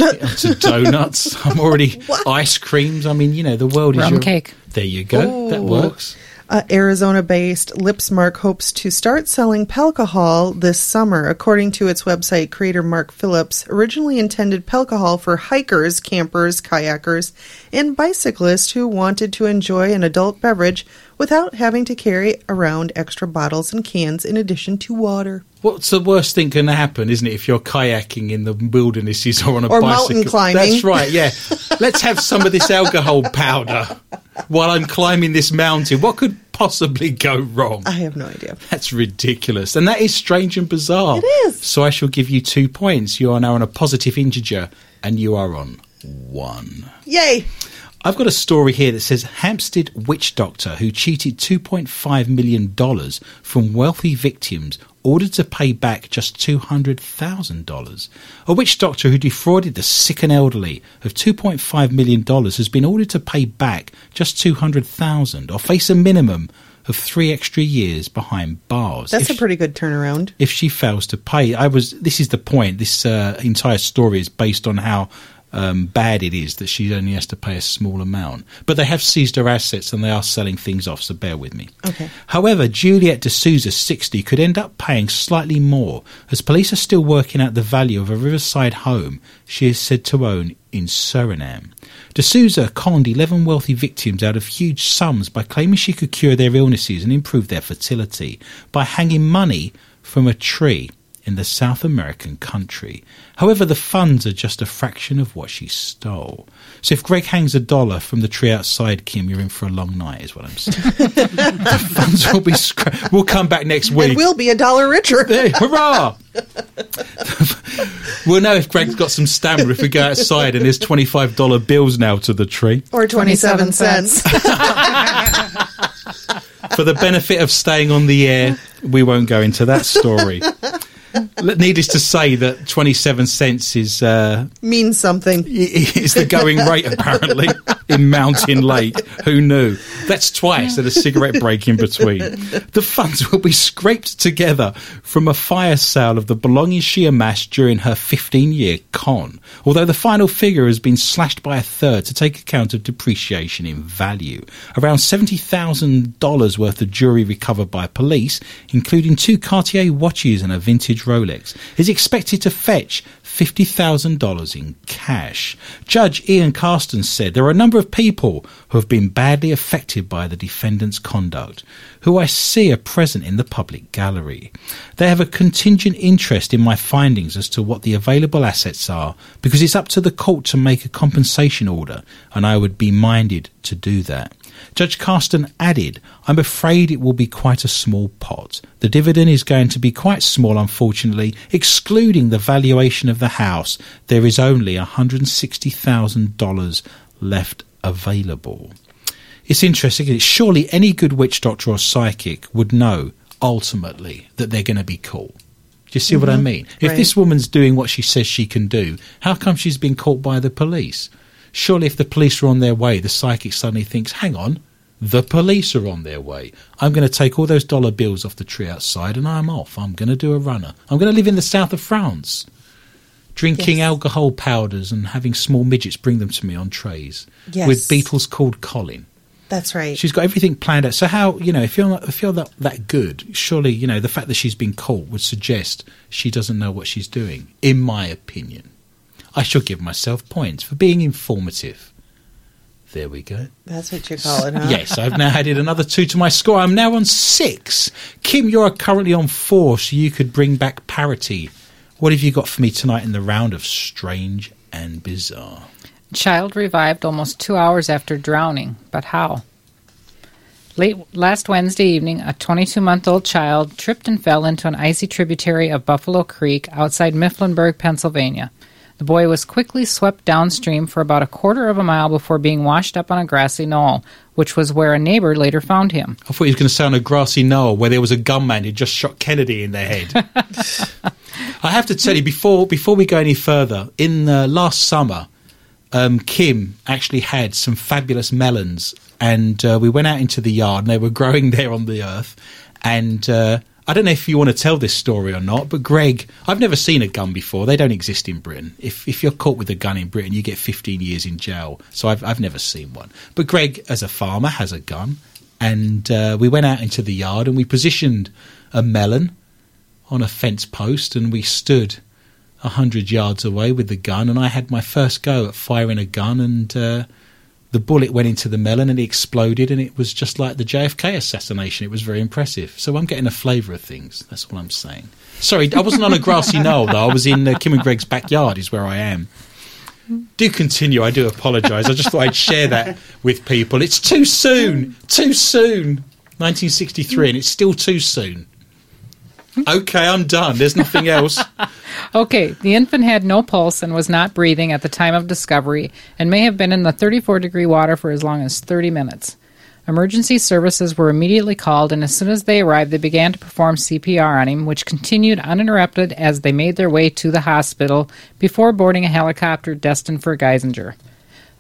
into donuts. I'm already ice creams. I mean, you know, the world is Rum your- cake. There you go. That works. Uh, Arizona based Lipsmark hopes to start selling Palcohol this summer. According to its website, creator Mark Phillips originally intended Palcohol for hikers, campers, kayakers, and bicyclists who wanted to enjoy an adult beverage without having to carry around extra bottles and cans in addition to water. What's the worst thing can happen, isn't it, if you're kayaking in the wildernesses or on a Or bicycle? mountain climbing. That's right, yeah. Let's have some of this alcohol powder while I'm climbing this mountain. What could possibly go wrong? I have no idea. That's ridiculous. And that is strange and bizarre. It is. So I shall give you two points. You are now on a positive integer and you are on one. Yay! I've got a story here that says Hampstead witch doctor who cheated $2.5 million from wealthy victims ordered to pay back just $200,000. A witch doctor who defrauded the sick and elderly of $2.5 million has been ordered to pay back just 200,000 or face a minimum of three extra years behind bars. That's if, a pretty good turnaround. if she fails to pay. I was. This is the point. This uh, entire story is based on how um, bad it is that she only has to pay a small amount. But they have seized her assets and they are selling things off. So bear with me. Okay. However, Juliet D'Souza, 60, could end up paying slightly more as police are still working out the value of a riverside home she is said to own in Suriname. D'Souza conned 11 wealthy victims out of huge sums by claiming she could cure their illnesses and improve their fertility by hanging money from a tree in the South American country. However, the funds are just a fraction of what she stole. So if Greg hangs a dollar from the tree outside, Kim, you're in for a long night, is what I'm saying. the funds will be scra- We'll come back next week. And we'll be a dollar richer. Hey, hurrah! we'll know if Greg's got some stamina if we go outside and there's $25 bills now to the tree. Or 27 cents. For the benefit of staying on the air, we won't go into that story. Needless to say that 27 cents is uh, Means something. is the going rate apparently in Mountain Lake. Who knew? That's twice and a cigarette break in between. The funds will be scraped together from a fire sale of the belongings she amassed during her 15 year con, although the final figure has been slashed by a third to take account of depreciation in value. Around $70,000 worth of jewellery recovered by police, including two Cartier watches and a vintage Rolex, is expected to fetch $50,000 in cash. Judge Ian Karsten said there are a number of people who have been badly affected by the defendant's conduct, who I see are present in the public gallery. They have a contingent interest in my findings as to what the available assets are, because it's up to the court to make a compensation order, and I would be minded to do that. Judge Karsten added, I'm afraid it will be quite a small pot. The dividend is going to be quite small, unfortunately. Excluding the valuation of the house, there is only $160,000 left available. It's interesting. isn't? Surely any good witch doctor or psychic would know ultimately that they're going to be caught. Do you see what I mm-hmm. mean? If Right. this woman's doing what she says she can do, how come she's been caught by the police? Surely, if the police are on their way, the psychic suddenly thinks, hang on, the police are on their way. I'm going to take all those dollar bills off the tree outside and I'm off. I'm going to do a runner. I'm going to live in the south of France, drinking Yes. alcohol powders and having small midgets bring them to me on trays Yes. with beetles called Colin. That's right. She's got everything planned out. So how you know if you're not, if you're that that good, surely you know the fact that she's been caught would suggest she doesn't know what she's doing. In my opinion, I shall give myself points for being informative. There we go. That's what you call it, huh? Yes, I've now added another two to my score. I'm now on six. Kim, you're currently on four, so you could bring back parity. What have you got for me tonight in the round of strange and bizarre? Child revived almost two hours after drowning, but how? Late last Wednesday evening, a 22 month old child tripped and fell into an icy tributary of Buffalo Creek outside Mifflinburg, Pennsylvania. The boy was quickly swept downstream for about a quarter of a mile before being washed up on a grassy knoll, which was where a neighbor later found him. I thought he was going to say on a grassy knoll where there was a gunman who just shot Kennedy in the head. I have to tell you before before we go any further. In uh, last summer, um, Kim actually had some fabulous melons, and uh, we went out into the yard, and they were growing there on the earth. And uh, I don't know if you want to tell this story or not, but Greg, I've never seen a gun before. They don't exist in Britain. If if you're caught with a gun in Britain, you get 15 years in jail. So I've I've never seen one. But Greg, as a farmer, has a gun, and uh, we went out into the yard and we positioned a melon on a fence post, and we stood a hundred yards away with the gun, and I had my first go at firing a gun, and uh, the bullet went into the melon and it exploded, and it was just like the JFK assassination. It was very impressive. So I'm getting a flavour of things. That's all I'm saying. Sorry, I wasn't on a grassy knoll though. I was in uh, Kim and Greg's backyard, is where I am. Do continue. I do apologise. I just thought I'd share that with people. It's too soon. Too soon. 1963, and it's still too soon. Okay, I'm done. There's nothing else. Okay, the infant had no pulse and was not breathing at the time of discovery and may have been in the 34 degree water for as long as 30 minutes. Emergency services were immediately called, and as soon as they arrived, they began to perform CPR on him, which continued uninterrupted as they made their way to the hospital before boarding a helicopter destined for Geisinger.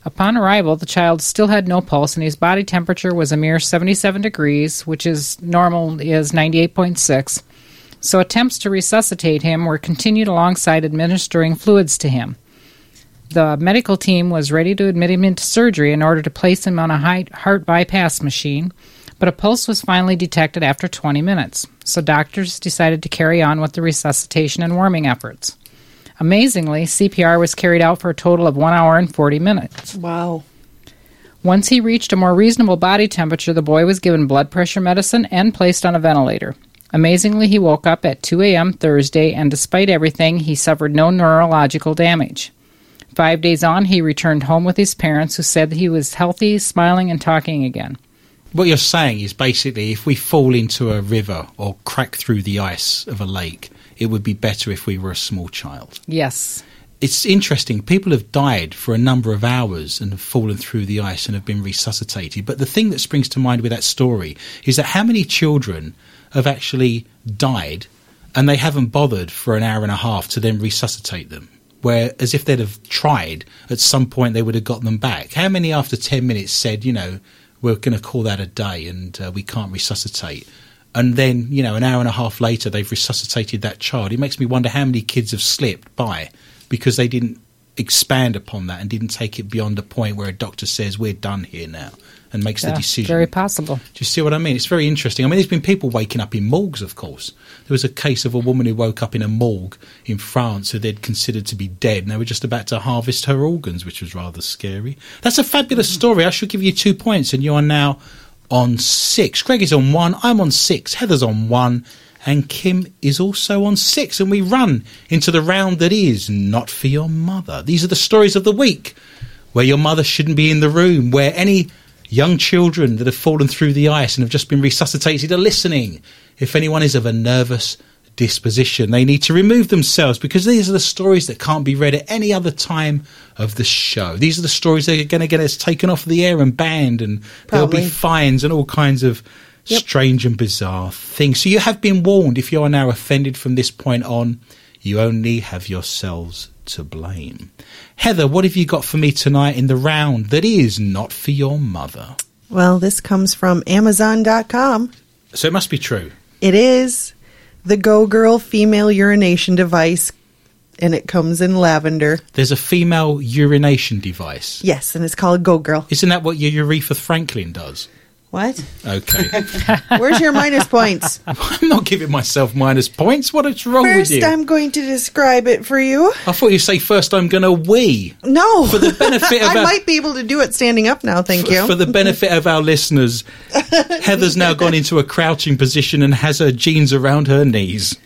Upon arrival, the child still had no pulse and his body temperature was a mere 77 degrees, which is normal is 98.6. So attempts to resuscitate him were continued alongside administering fluids to him. The medical team was ready to admit him into surgery in order to place him on a heart bypass machine, but a pulse was finally detected after 20 minutes. So doctors decided to carry on with the resuscitation and warming efforts. Amazingly, CPR was carried out for a total of 1 hour and 40 minutes. Wow. Once he reached a more reasonable body temperature, the boy was given blood pressure medicine and placed on a ventilator. Amazingly, he woke up at 2 a.m. Thursday, and despite everything, he suffered no neurological damage. Five days on, he returned home with his parents, who said that he was healthy, smiling, and talking again. What you're saying is basically if we fall into a river or crack through the ice of a lake, it would be better if we were a small child. Yes. It's interesting. People have died for a number of hours and have fallen through the ice and have been resuscitated. But the thing that springs to mind with that story is that how many children have actually died and they haven't bothered for an hour and a half to then resuscitate them? Where, as if they'd have tried, at some point they would have got them back. How many after 10 minutes said, you know, we're going to call that a day and uh, we can't resuscitate? and then you know an hour and a half later they've resuscitated that child. It makes me wonder how many kids have slipped by because they didn't expand upon that and didn't take it beyond a point where a doctor says we're done here now and makes the decision. Very possible. Do you see what I mean? It's very interesting. I mean, there's been people waking up in morgues, of course. There was a case of a woman who woke up in a morgue in France who they'd considered to be dead, and they were just about to harvest her organs, which was rather scary. That's a fabulous mm. story. I should give you two points, and you are now on six. Greg is on one. I'm on six. Heather's on one. And Kim is also on six. And we run into the round that is Not for Your Mother. These are the stories of the week where your mother shouldn't be in the room, where any young children that have fallen through the ice and have just been resuscitated are listening. If anyone is of a nervous disposition, they need to remove themselves because these are the stories that can't be read at any other time of the show. These are the stories that are going to get us taken off the air and banned, and there'll be fines and all kinds of Yep. strange and bizarre things. So you have been warned. If you are now offended from this point on, you only have yourselves to blame. Heather, what have you got for me tonight in the round that is not for your mother? Well, this comes from Amazon.com. So it must be true. It is the Go Girl female urination device, and it comes in lavender. There's a female urination device. Yes, and it's called Go Girl. Isn't that what your Franklin does? What? Okay. Where's your minus points? I'm not giving myself minus points. What is wrong First, with you? I'm going to describe it for you. I thought you'd say first I'm going to wee. No, For the benefit of I our- might be able to do it standing up now. Thank you. For the benefit of our listeners, Heather's now gone into a crouching position and has her jeans around her knees.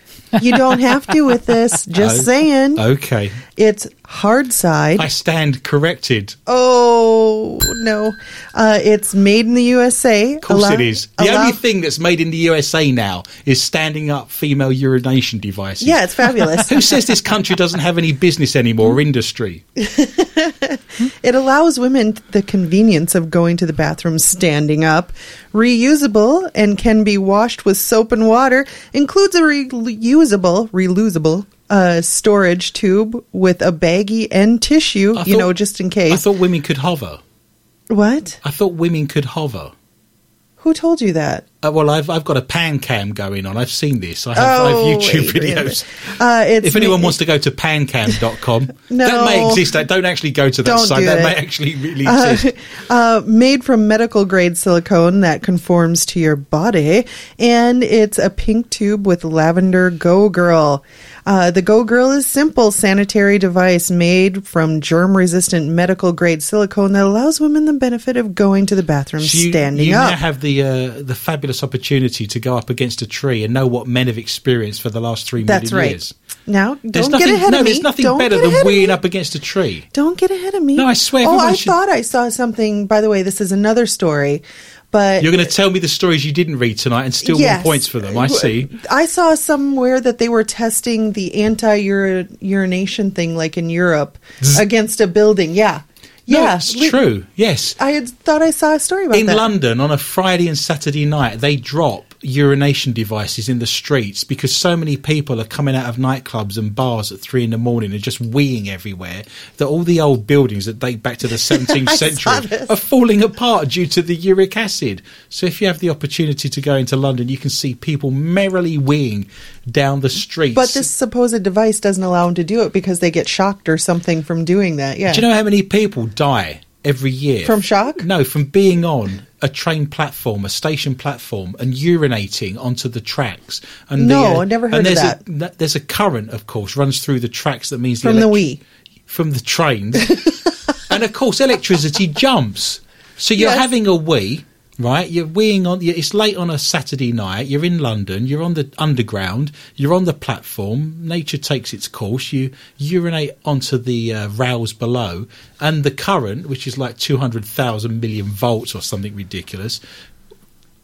you don't have to with this. Just Oh. saying. Okay. It's hard side. I stand corrected. oh no, uh, it's made in the USA. Of course Allow- it is. The allow- only thing that's made in the USA now is standing up female urination devices. Yeah, it's fabulous. Who says this country doesn't have any business anymore or industry? It allows women the convenience of going to the bathroom standing up. Reusable and can be washed with soap and water. Includes a reusable, reusable uh, storage tube with a baggie and tissue. I you know, just in case. I thought women could hover. what? I thought women could hover. Who told you that? Uh, well, I've I've got a pan cam going on. I've seen this. I have, I Oh, have YouTube videos. Uh, it's If anyone ma- wants to go to pancam.com, No. that may exist. Uh, Don't actually go to that site. That it. may actually really exist. uh, made from medical grade silicone that conforms to your body, and it's a pink tube with lavender Go Girl. Uh, the Go Girl is simple sanitary device made from germ resistant medical grade silicone that allows women the benefit of going to the bathroom So you, standing you up. now have the uh, the fabulous opportunity to go up against a tree and know what men have experienced for the last three million That's right. years. now, There's don't nothing, get ahead no, of me. there's nothing Don't better than weeing up against a tree. Don't get ahead of me. No, I swear Oh, I should- thought I saw something. By the way, this is another story, but You're going to tell me the stories you didn't read tonight and still Yes. want points for them. I see. I saw somewhere that they were testing the anti-urination thing, like in Europe, against a building. Yeah, No, yeah, it's true. Yes. I had thought I saw a story about that. in that. London on a Friday and Saturday night, they drop urination devices in the streets because so many people are coming out of nightclubs and bars at three in the morning and just weeing everywhere that all the old buildings that date back to the 17th century are falling apart due to the uric acid. So if you have the opportunity to go into London, you can see people merrily weeing down the streets. But this supposed device doesn't allow them to do it because they get shocked or something from doing that. Yeah. Do you know how many people die every year From shock? No, from being on a train platform, a station platform, and urinating onto the tracks. And No, the, uh, I never heard and of there's that. A, there's a current, of course, runs through the tracks. That means From the elect- wee. from the trains, and of course, electricity jumps. So you're Yes. having a wee. Right, you're weeing on. It's late on a Saturday night. You're in London. You're on the underground. You're on the platform. Nature takes its course. You urinate onto the uh, rails below, and the current, which is like two hundred thousand million volts or something ridiculous,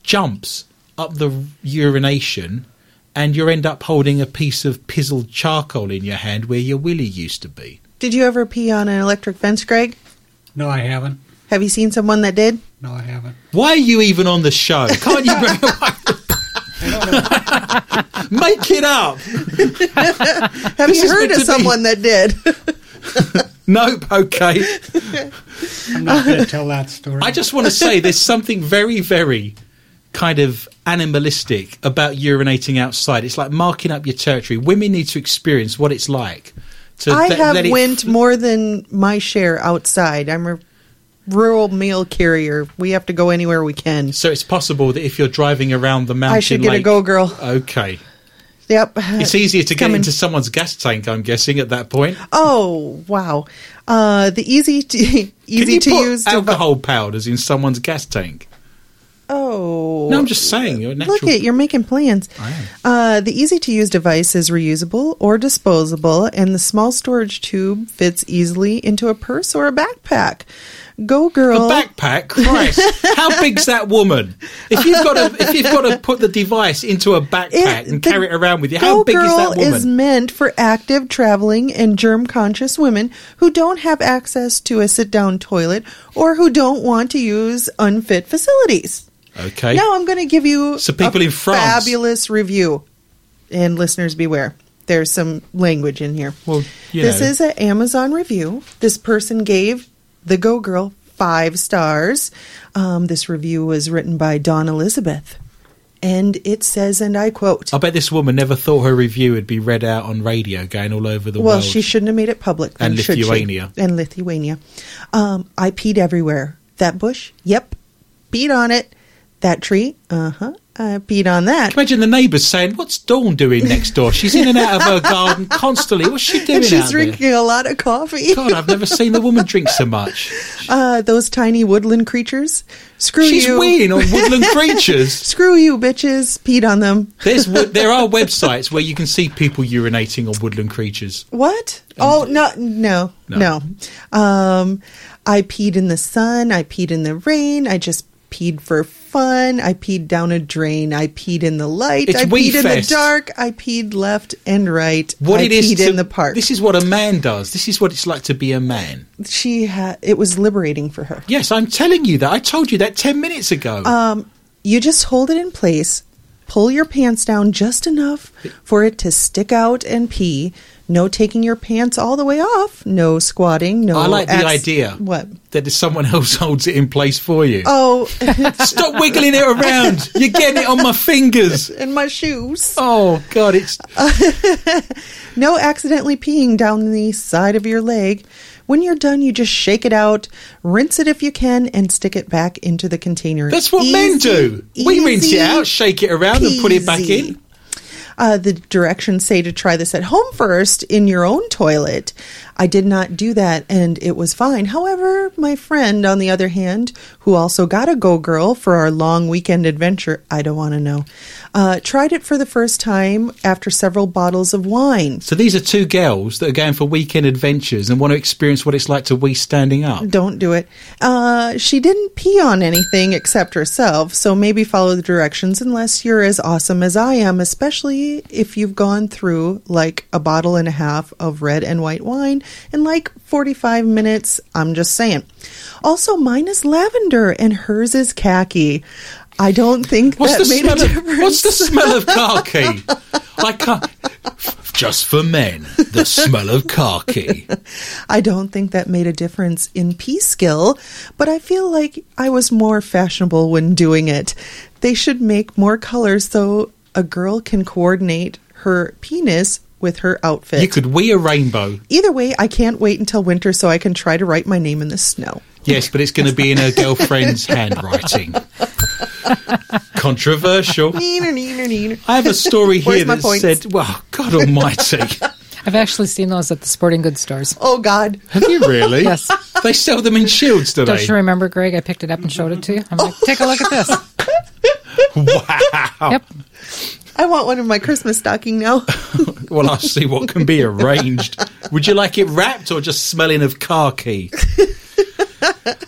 jumps up the urination, and you end up holding a piece of pizzled charcoal in your hand where your willy used to be. Did you ever pee on an electric fence, Greg? No, I haven't. Have you seen someone that did? No, I haven't. Why are you even on the show? Can't you bring Make it up. Have This you heard of to be- someone that did? Nope. Okay. I'm not going to tell that story. I just want to say there's something very, very kind of animalistic about urinating outside. It's like marking up your territory. Women need to experience what it's like. To I let- have let it went more than my share outside. I'm a rural mail carrier. We have to go anywhere we can. So it's possible that if you're driving around the mountain I should get a go girl. Okay. Yep. It's easier to get Coming. into someone's gas tank, I'm guessing, at that point. Oh wow! Uh, the easy to easy you to put use alcohol powders in someone's gas tank? Oh No, I'm just saying. You're. Look at you're making plans. I am. Uh, the easy to use device is reusable or disposable, and the small storage tube fits easily into a purse or a backpack. Go girl. A backpack, Christ! How big's that woman? If you've got to, if you've got to put the device into a backpack It- and carry it around with you, how big is that woman? Girl is meant for active, traveling, and germ conscious women who don't have access to a sit down toilet or who don't want to use unfit facilities. okay. Now I'm going to give you So people a in France- fabulous review, and listeners beware. There's some language in here. Well, this know. is an Amazon review. This person gave the Go Girl five stars. Um, this review was written by Dawn Elizabeth, and it says, and I quote. I bet this woman never thought her review would be read out on radio, going all over the Well, world. Well, she shouldn't have made it public. then, And? Lithuania. And Lithuania. Um, I peed everywhere. That bush? Yep. Peed on it. That tree? Uh huh. I peed on that. Imagine the neighbours saying, "What's Dawn doing next door? She's in and out of her garden constantly. What's she doing And she's out there?" drinking a lot of coffee. God, I've never seen the woman drink so much. Uh, those tiny woodland creatures. Screw you. She's you. weeing on woodland creatures. Screw you, bitches. Peed on them. There's there are websites where you can see people urinating on woodland creatures. What? Oh no, no, No. no. Um, I peed in the sun. I peed in the rain. I just peed for fun. I peed down a drain. I peed in the light. It's I peed in the dark. I peed left and right. What I it is peed to, in the park. This is what a man does. This is what it's like to be a man. she had. It was liberating for her. Yes, I'm telling you that. I told you that ten minutes ago. Um, you just hold it in place, pull your pants down just enough for it to stick out and pee. No taking your pants all the way off. No squatting. No. I like the ax- idea. What? that someone else holds it in place for you. Oh, Stop wiggling it around. You're getting it on my fingers. in my shoes. Oh God, it's No accidentally peeing down the side of your leg. When you're done, you just shake it out, rinse it if you can, and stick it back into the container. that's what men do. We rinse it out, shake it around, and put it back in. Uh, the directions say to try this at home first in your own toilet. I did not do that and it was fine. However, my friend, on the other hand, who also got a Go Girl for our long weekend adventure, I don't want to know, uh, tried it for the first time after several bottles of wine. So these are two girls that are going for weekend adventures and want to experience what it's like to wee standing up. Don't do it. Uh, she didn't pee on anything except herself, so maybe follow the directions unless you're as awesome as I am, especially if you've gone through like a bottle and a half of red and white wine in like 45 minutes. I'm just saying. Also, mine is lavender and hers is khaki. I don't think What's that made a? Of, difference. what's the smell of khaki? I can't. Just for men, the smell of khaki. I don't think that made a difference in pee skill, but I feel like I was more fashionable when doing it. They should make more colors so a girl can coordinate her penis with her outfit. You could wee a rainbow. Either way, I can't wait until winter so I can try to write my name in the snow. Yes, but it's going to be in her girlfriend's handwriting. Controversial. Neener, neener, neener. I have a story here Where's my that points? said, "Well, God Almighty, I've actually seen those at the sporting goods stores. Oh God! have you really? Yes. They sell them in shields, do Don't they? you remember, Greg? I picked it up and showed it to you. I'm like, oh. take a look at this. Wow. Yep. I want one in my Christmas stocking now. Well, I'll see what can be arranged. Would you like it wrapped or just smelling of khaki?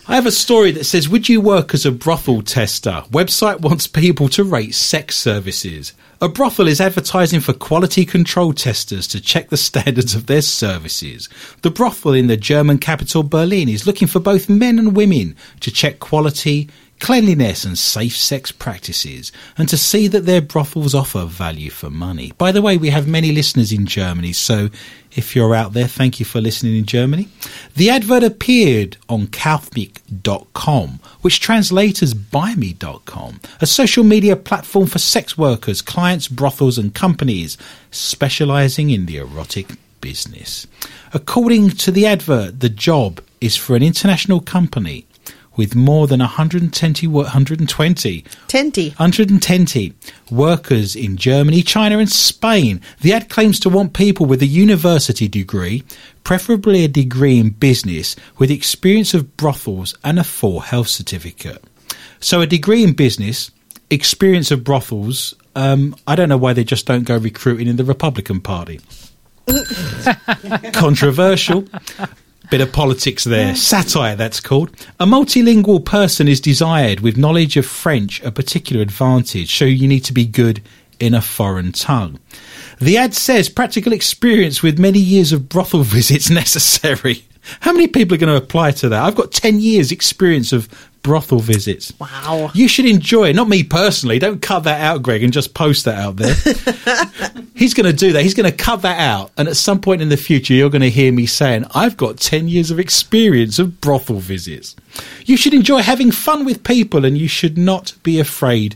I have a story that says, Would you work as a brothel tester? Website wants people to rate sex services. A brothel is advertising for quality control testers to check the standards of their services. The brothel in the German capital Berlin is looking for both men and women to check quality, cleanliness and safe sex practices and to see that their brothels offer value for money. By the way, we have many listeners in Germany, so if you're out there, thank you for listening in Germany. The advert appeared on kaufmich.com, which translates as buyme.com, a social media platform for sex workers, clients, brothels and companies specializing in the erotic business. According to the advert, the job is for an international company with more than 120, 120 Tenty. 120 workers in Germany, China, and Spain. The ad claims to want people with a university degree, preferably a degree in business, with experience of brothels and a full health certificate. So, a degree in business, experience of brothels. Um, I don't know why they just don't go recruiting in the Republican Party. Controversial. Bit of politics there. Satire, that's called. A multilingual person is desired with knowledge of French, a particular advantage, so you need to be good in a foreign tongue. The ad says practical experience with many years of brothel visits necessary. How many people are going to apply to that? I've got 10 years experience of brothel visits. Wow. You should enjoy it. Not me personally. Don't cut that out, Greg, and just post that out there. He's going to do that. He's going to cut that out. And at some point in the future, you're going to hear me saying, I've got 10 years of experience of brothel visits. You should enjoy having fun with people and you should not be afraid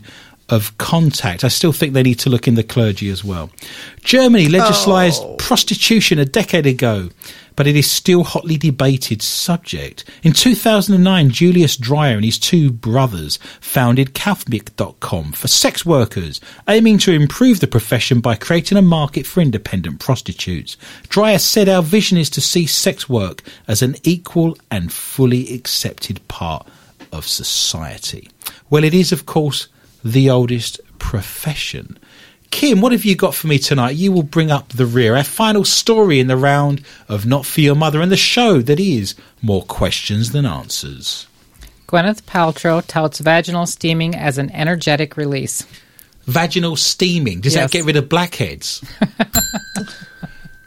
of contact. I still think they need to look in the clergy as well. Germany legislated oh. prostitution a decade ago, but it is still hotly debated subject. In 2009, Julius Dreyer and his two brothers founded Kaufmich.com for sex workers, aiming to improve the profession by creating a market for independent prostitutes. Dreyer said our vision is to see sex work as an equal and fully accepted part of society. Well, it is, of course, the oldest profession. Kim, what have you got for me tonight? You will bring up the rear. Our final story in the round of Not For Your Mother and the show that is more questions than answers. Gwyneth Paltrow touts vaginal steaming as an energetic release. Vaginal steaming. Does Yes. that get rid of blackheads?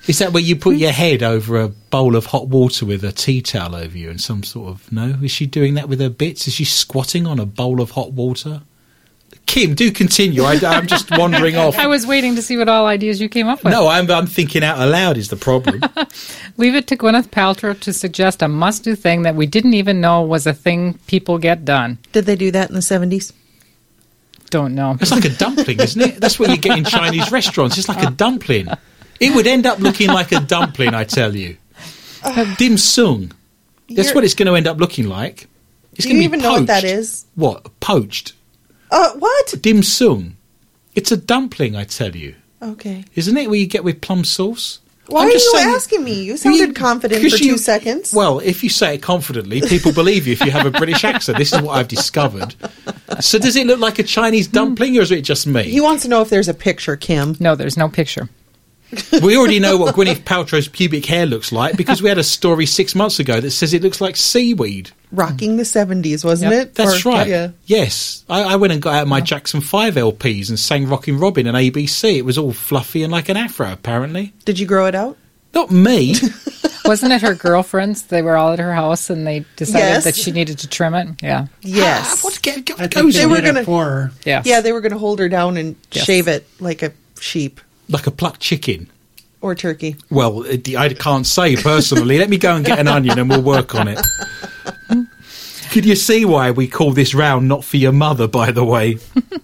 is that where you put your head over a bowl of hot water with a tea towel over you and some sort of. No? Is she doing that with her bits? Is she squatting on a bowl of hot water? Kim, do continue. I, am just wandering off. I was waiting to see what all ideas you came up with. No, I'm, I'm thinking out aloud is the problem. Leave it to Gwyneth Paltrow to suggest a must do thing that we didn't even know was a thing people get done. Did they do that in the 70s? Don't know. It's like a dumpling, isn't it? That's what you get in Chinese restaurants. It's like a dumpling. It would end up looking like a dumpling, I tell you. Dim sum. That's You're- what it's going to end up looking like. It's Do going you to be even know what that is? What? Poached. Uh, what? Dim sum. It's a dumpling, I tell you. Okay. Isn't it? what you get with plum sauce? Why I'm are just you saying- asking me? You Well, sounded you- confident because for you- two seconds. Well, if you say it confidently, people believe you if you have a British accent. This is what I've discovered. So does it look like a Chinese dumpling or is it just me? he wants to know if there's a picture, Kim. No, there's no picture. We already know what Gwyneth Paltrow's pubic hair looks like because we had a story six months ago that says it looks like seaweed. Rocking the 70s, wasn't Yep, it? That's Or- right. Yeah. Yes. I, I went and got out my Jackson 5 LPs and sang Rockin' Robin and ABC. It was all fluffy and like an afro, apparently. Did you grow it out? Not me. Wasn't it her girlfriends? They were all at her house and they decided Yes. that she needed to trim it. Yeah. Yes. Ah, what get, get, I think goes they, They were gonna- it for her. Yeah. Yeah, they were going to hold her down and Yes. shave it like a sheep like a plucked chicken? or turkey. Well, it- I can't say personally. Let me go and get an onion and we'll work on it. Could you see why we call this round not for your mother, by the way?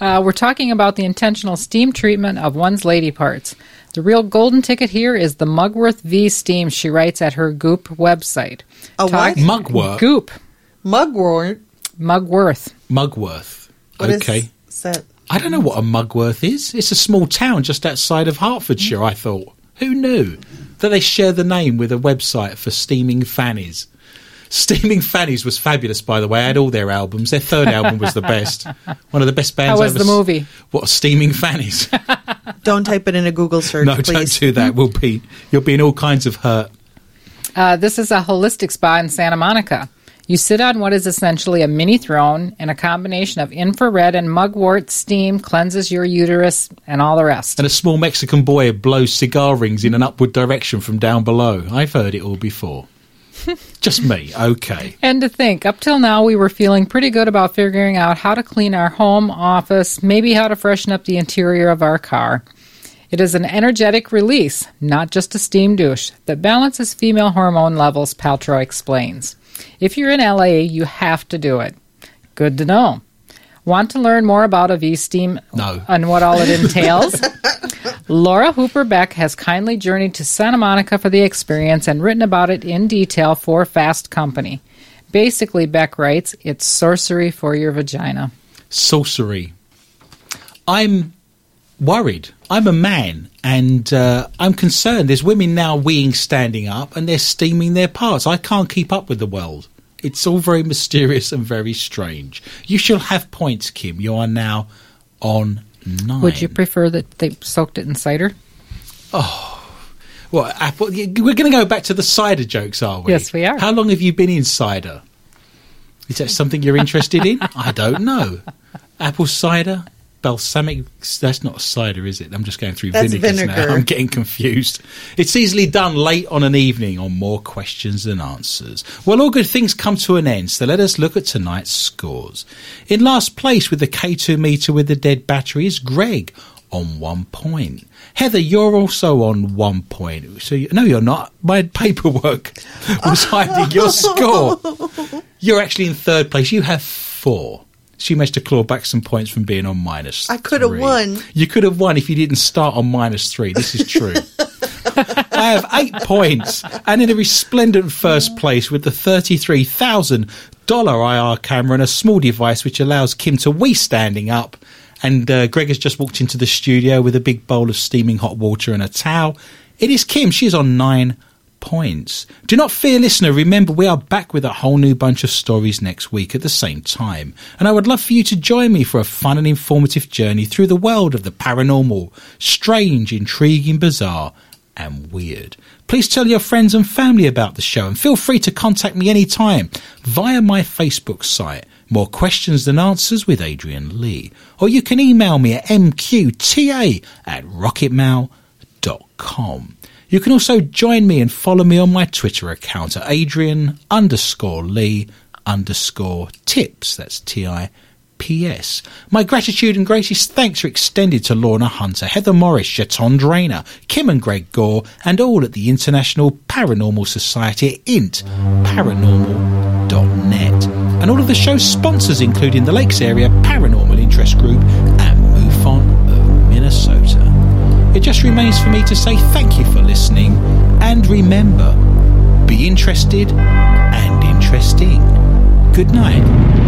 Uh, we're talking about the intentional steam treatment of one's lady parts. The real golden ticket here is the Mugworth V steam she writes at her Goop website. A Talk- what? Mugwort. Goop. Mugwort. Mugworth. Mugworth. What is okay. that? I don't know what a Mugworth is. It's a small town just outside of Hertfordshire, I thought. Who knew that they share the name with a website for steaming fannies? Steaming Fannies was fabulous, by the way. I had all their albums. Their third album was the best. One of the best bands. Ever. How was ever the s- movie? What Steaming Fannies? Don't type it in a Google search, no, please. don't do that. We'll be you'll be in all kinds of hurt. Uh, this is a holistic spa in Santa Monica. You sit on what is essentially a mini throne, and a combination of infrared and mugwort steam cleanses your uterus and all the rest. And a small Mexican boy blows cigar rings in an upward direction from down below. I've heard it all before. Just me, okay. And to think, up till now, we were feeling pretty good about figuring out how to clean our home, office, maybe how to freshen up the interior of our car. It is an energetic release, not just a steam douche, that balances female hormone levels, Paltrow explains. If you're in LA, you have to do it. Good to know. Want to learn more about a V steam No. and what all it entails? Laura Hooper Beck has kindly journeyed to Santa Monica for the experience and written about it in detail for Fast Company. Basically, Beck writes, it's sorcery for your vagina. Sorcery. I'm worried. I'm a man and uh, I'm concerned. There's women now weeing standing up and they're steaming their parts. I can't keep up with the world. It's all very mysterious and very strange. You shall have points, Kim. You are now on nine. Would you prefer that they soaked it in cider? Oh. Well, apple? We're going to go back to the cider jokes, are we? Yes, we are. How long have you been in cider? Is that something you're interested in? I don't know. Apple cider, balsamic. That's not cider, is it? I'm just going through vinegars now. vinegar. I'm getting confused. It's easily done late on an evening on more questions than answers. Well, all good things come to an end, so let us look at tonight's scores. In last place with the K2 meter with the dead battery is Greg on one point. Heather, you're also on one point. So you, no, you're not. My paperwork was hiding your score. You're actually in third place. You have four. You managed to claw back some points from being on minus. I could have won. You could have won if you didn't start on minus three. This is true. I have eight points and in a resplendent first place with the $33,000 IR camera and a small device which allows Kim to wee standing up. And uh, Greg has just walked into the studio with a big bowl of steaming hot water and a towel. It is Kim. She's on nine points. Do not fear, listener. Remember, we are back with a whole new bunch of stories next week at the same time. And I would love for you to join me for a fun and informative journey through the world of the paranormal, strange, intriguing, bizarre, and weird. Please tell your friends and family about the show and feel free to contact me anytime via my Facebook site. More questions than answers with Adrian Lee. Or you can email me at mqta at rocketmail.com. You can also join me and follow me on my Twitter account at Adrian underscore Lee underscore tips. That's. My gratitude and greatest thanks are extended to Lorna Hunter, Heather Morris, Chaton Drainer, Kim and Greg Gore, and all at the International Paranormal Society at int paranormal.net. And all of the show's sponsors, including the Lakes Area Paranormal Interest Group and MUFON of Minnesota. It just remains for me to say thank you for listening and remember, be interested and interesting. Good night.